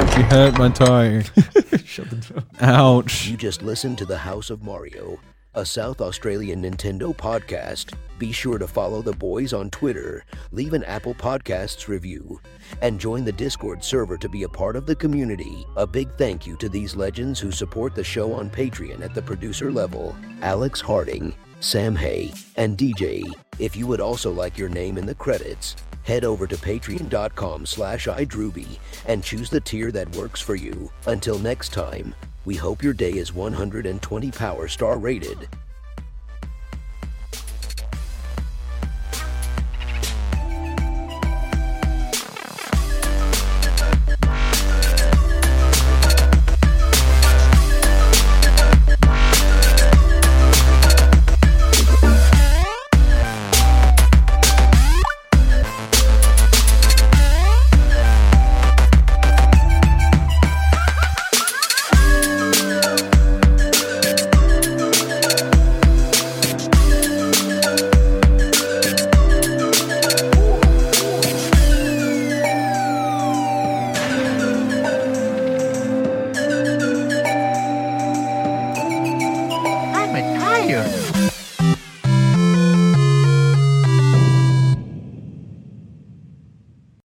Speaker 2: You hurt my toe.
Speaker 1: Shut the door.
Speaker 2: Ouch.
Speaker 5: You just listened to The House of Mario, a South Australian Nintendo podcast. Be sure to follow the boys on Twitter, leave an Apple Podcasts review, and join the Discord server to be a part of the community. A big thank you to these legends who support the show on Patreon at the producer level Alex Harding, Sam Hay, and DJ. If you would also like your name in the credits, head over to patreon.com slash idrewby and choose the tier that works for you. Until next time, we hope your day is 120 Power Star rated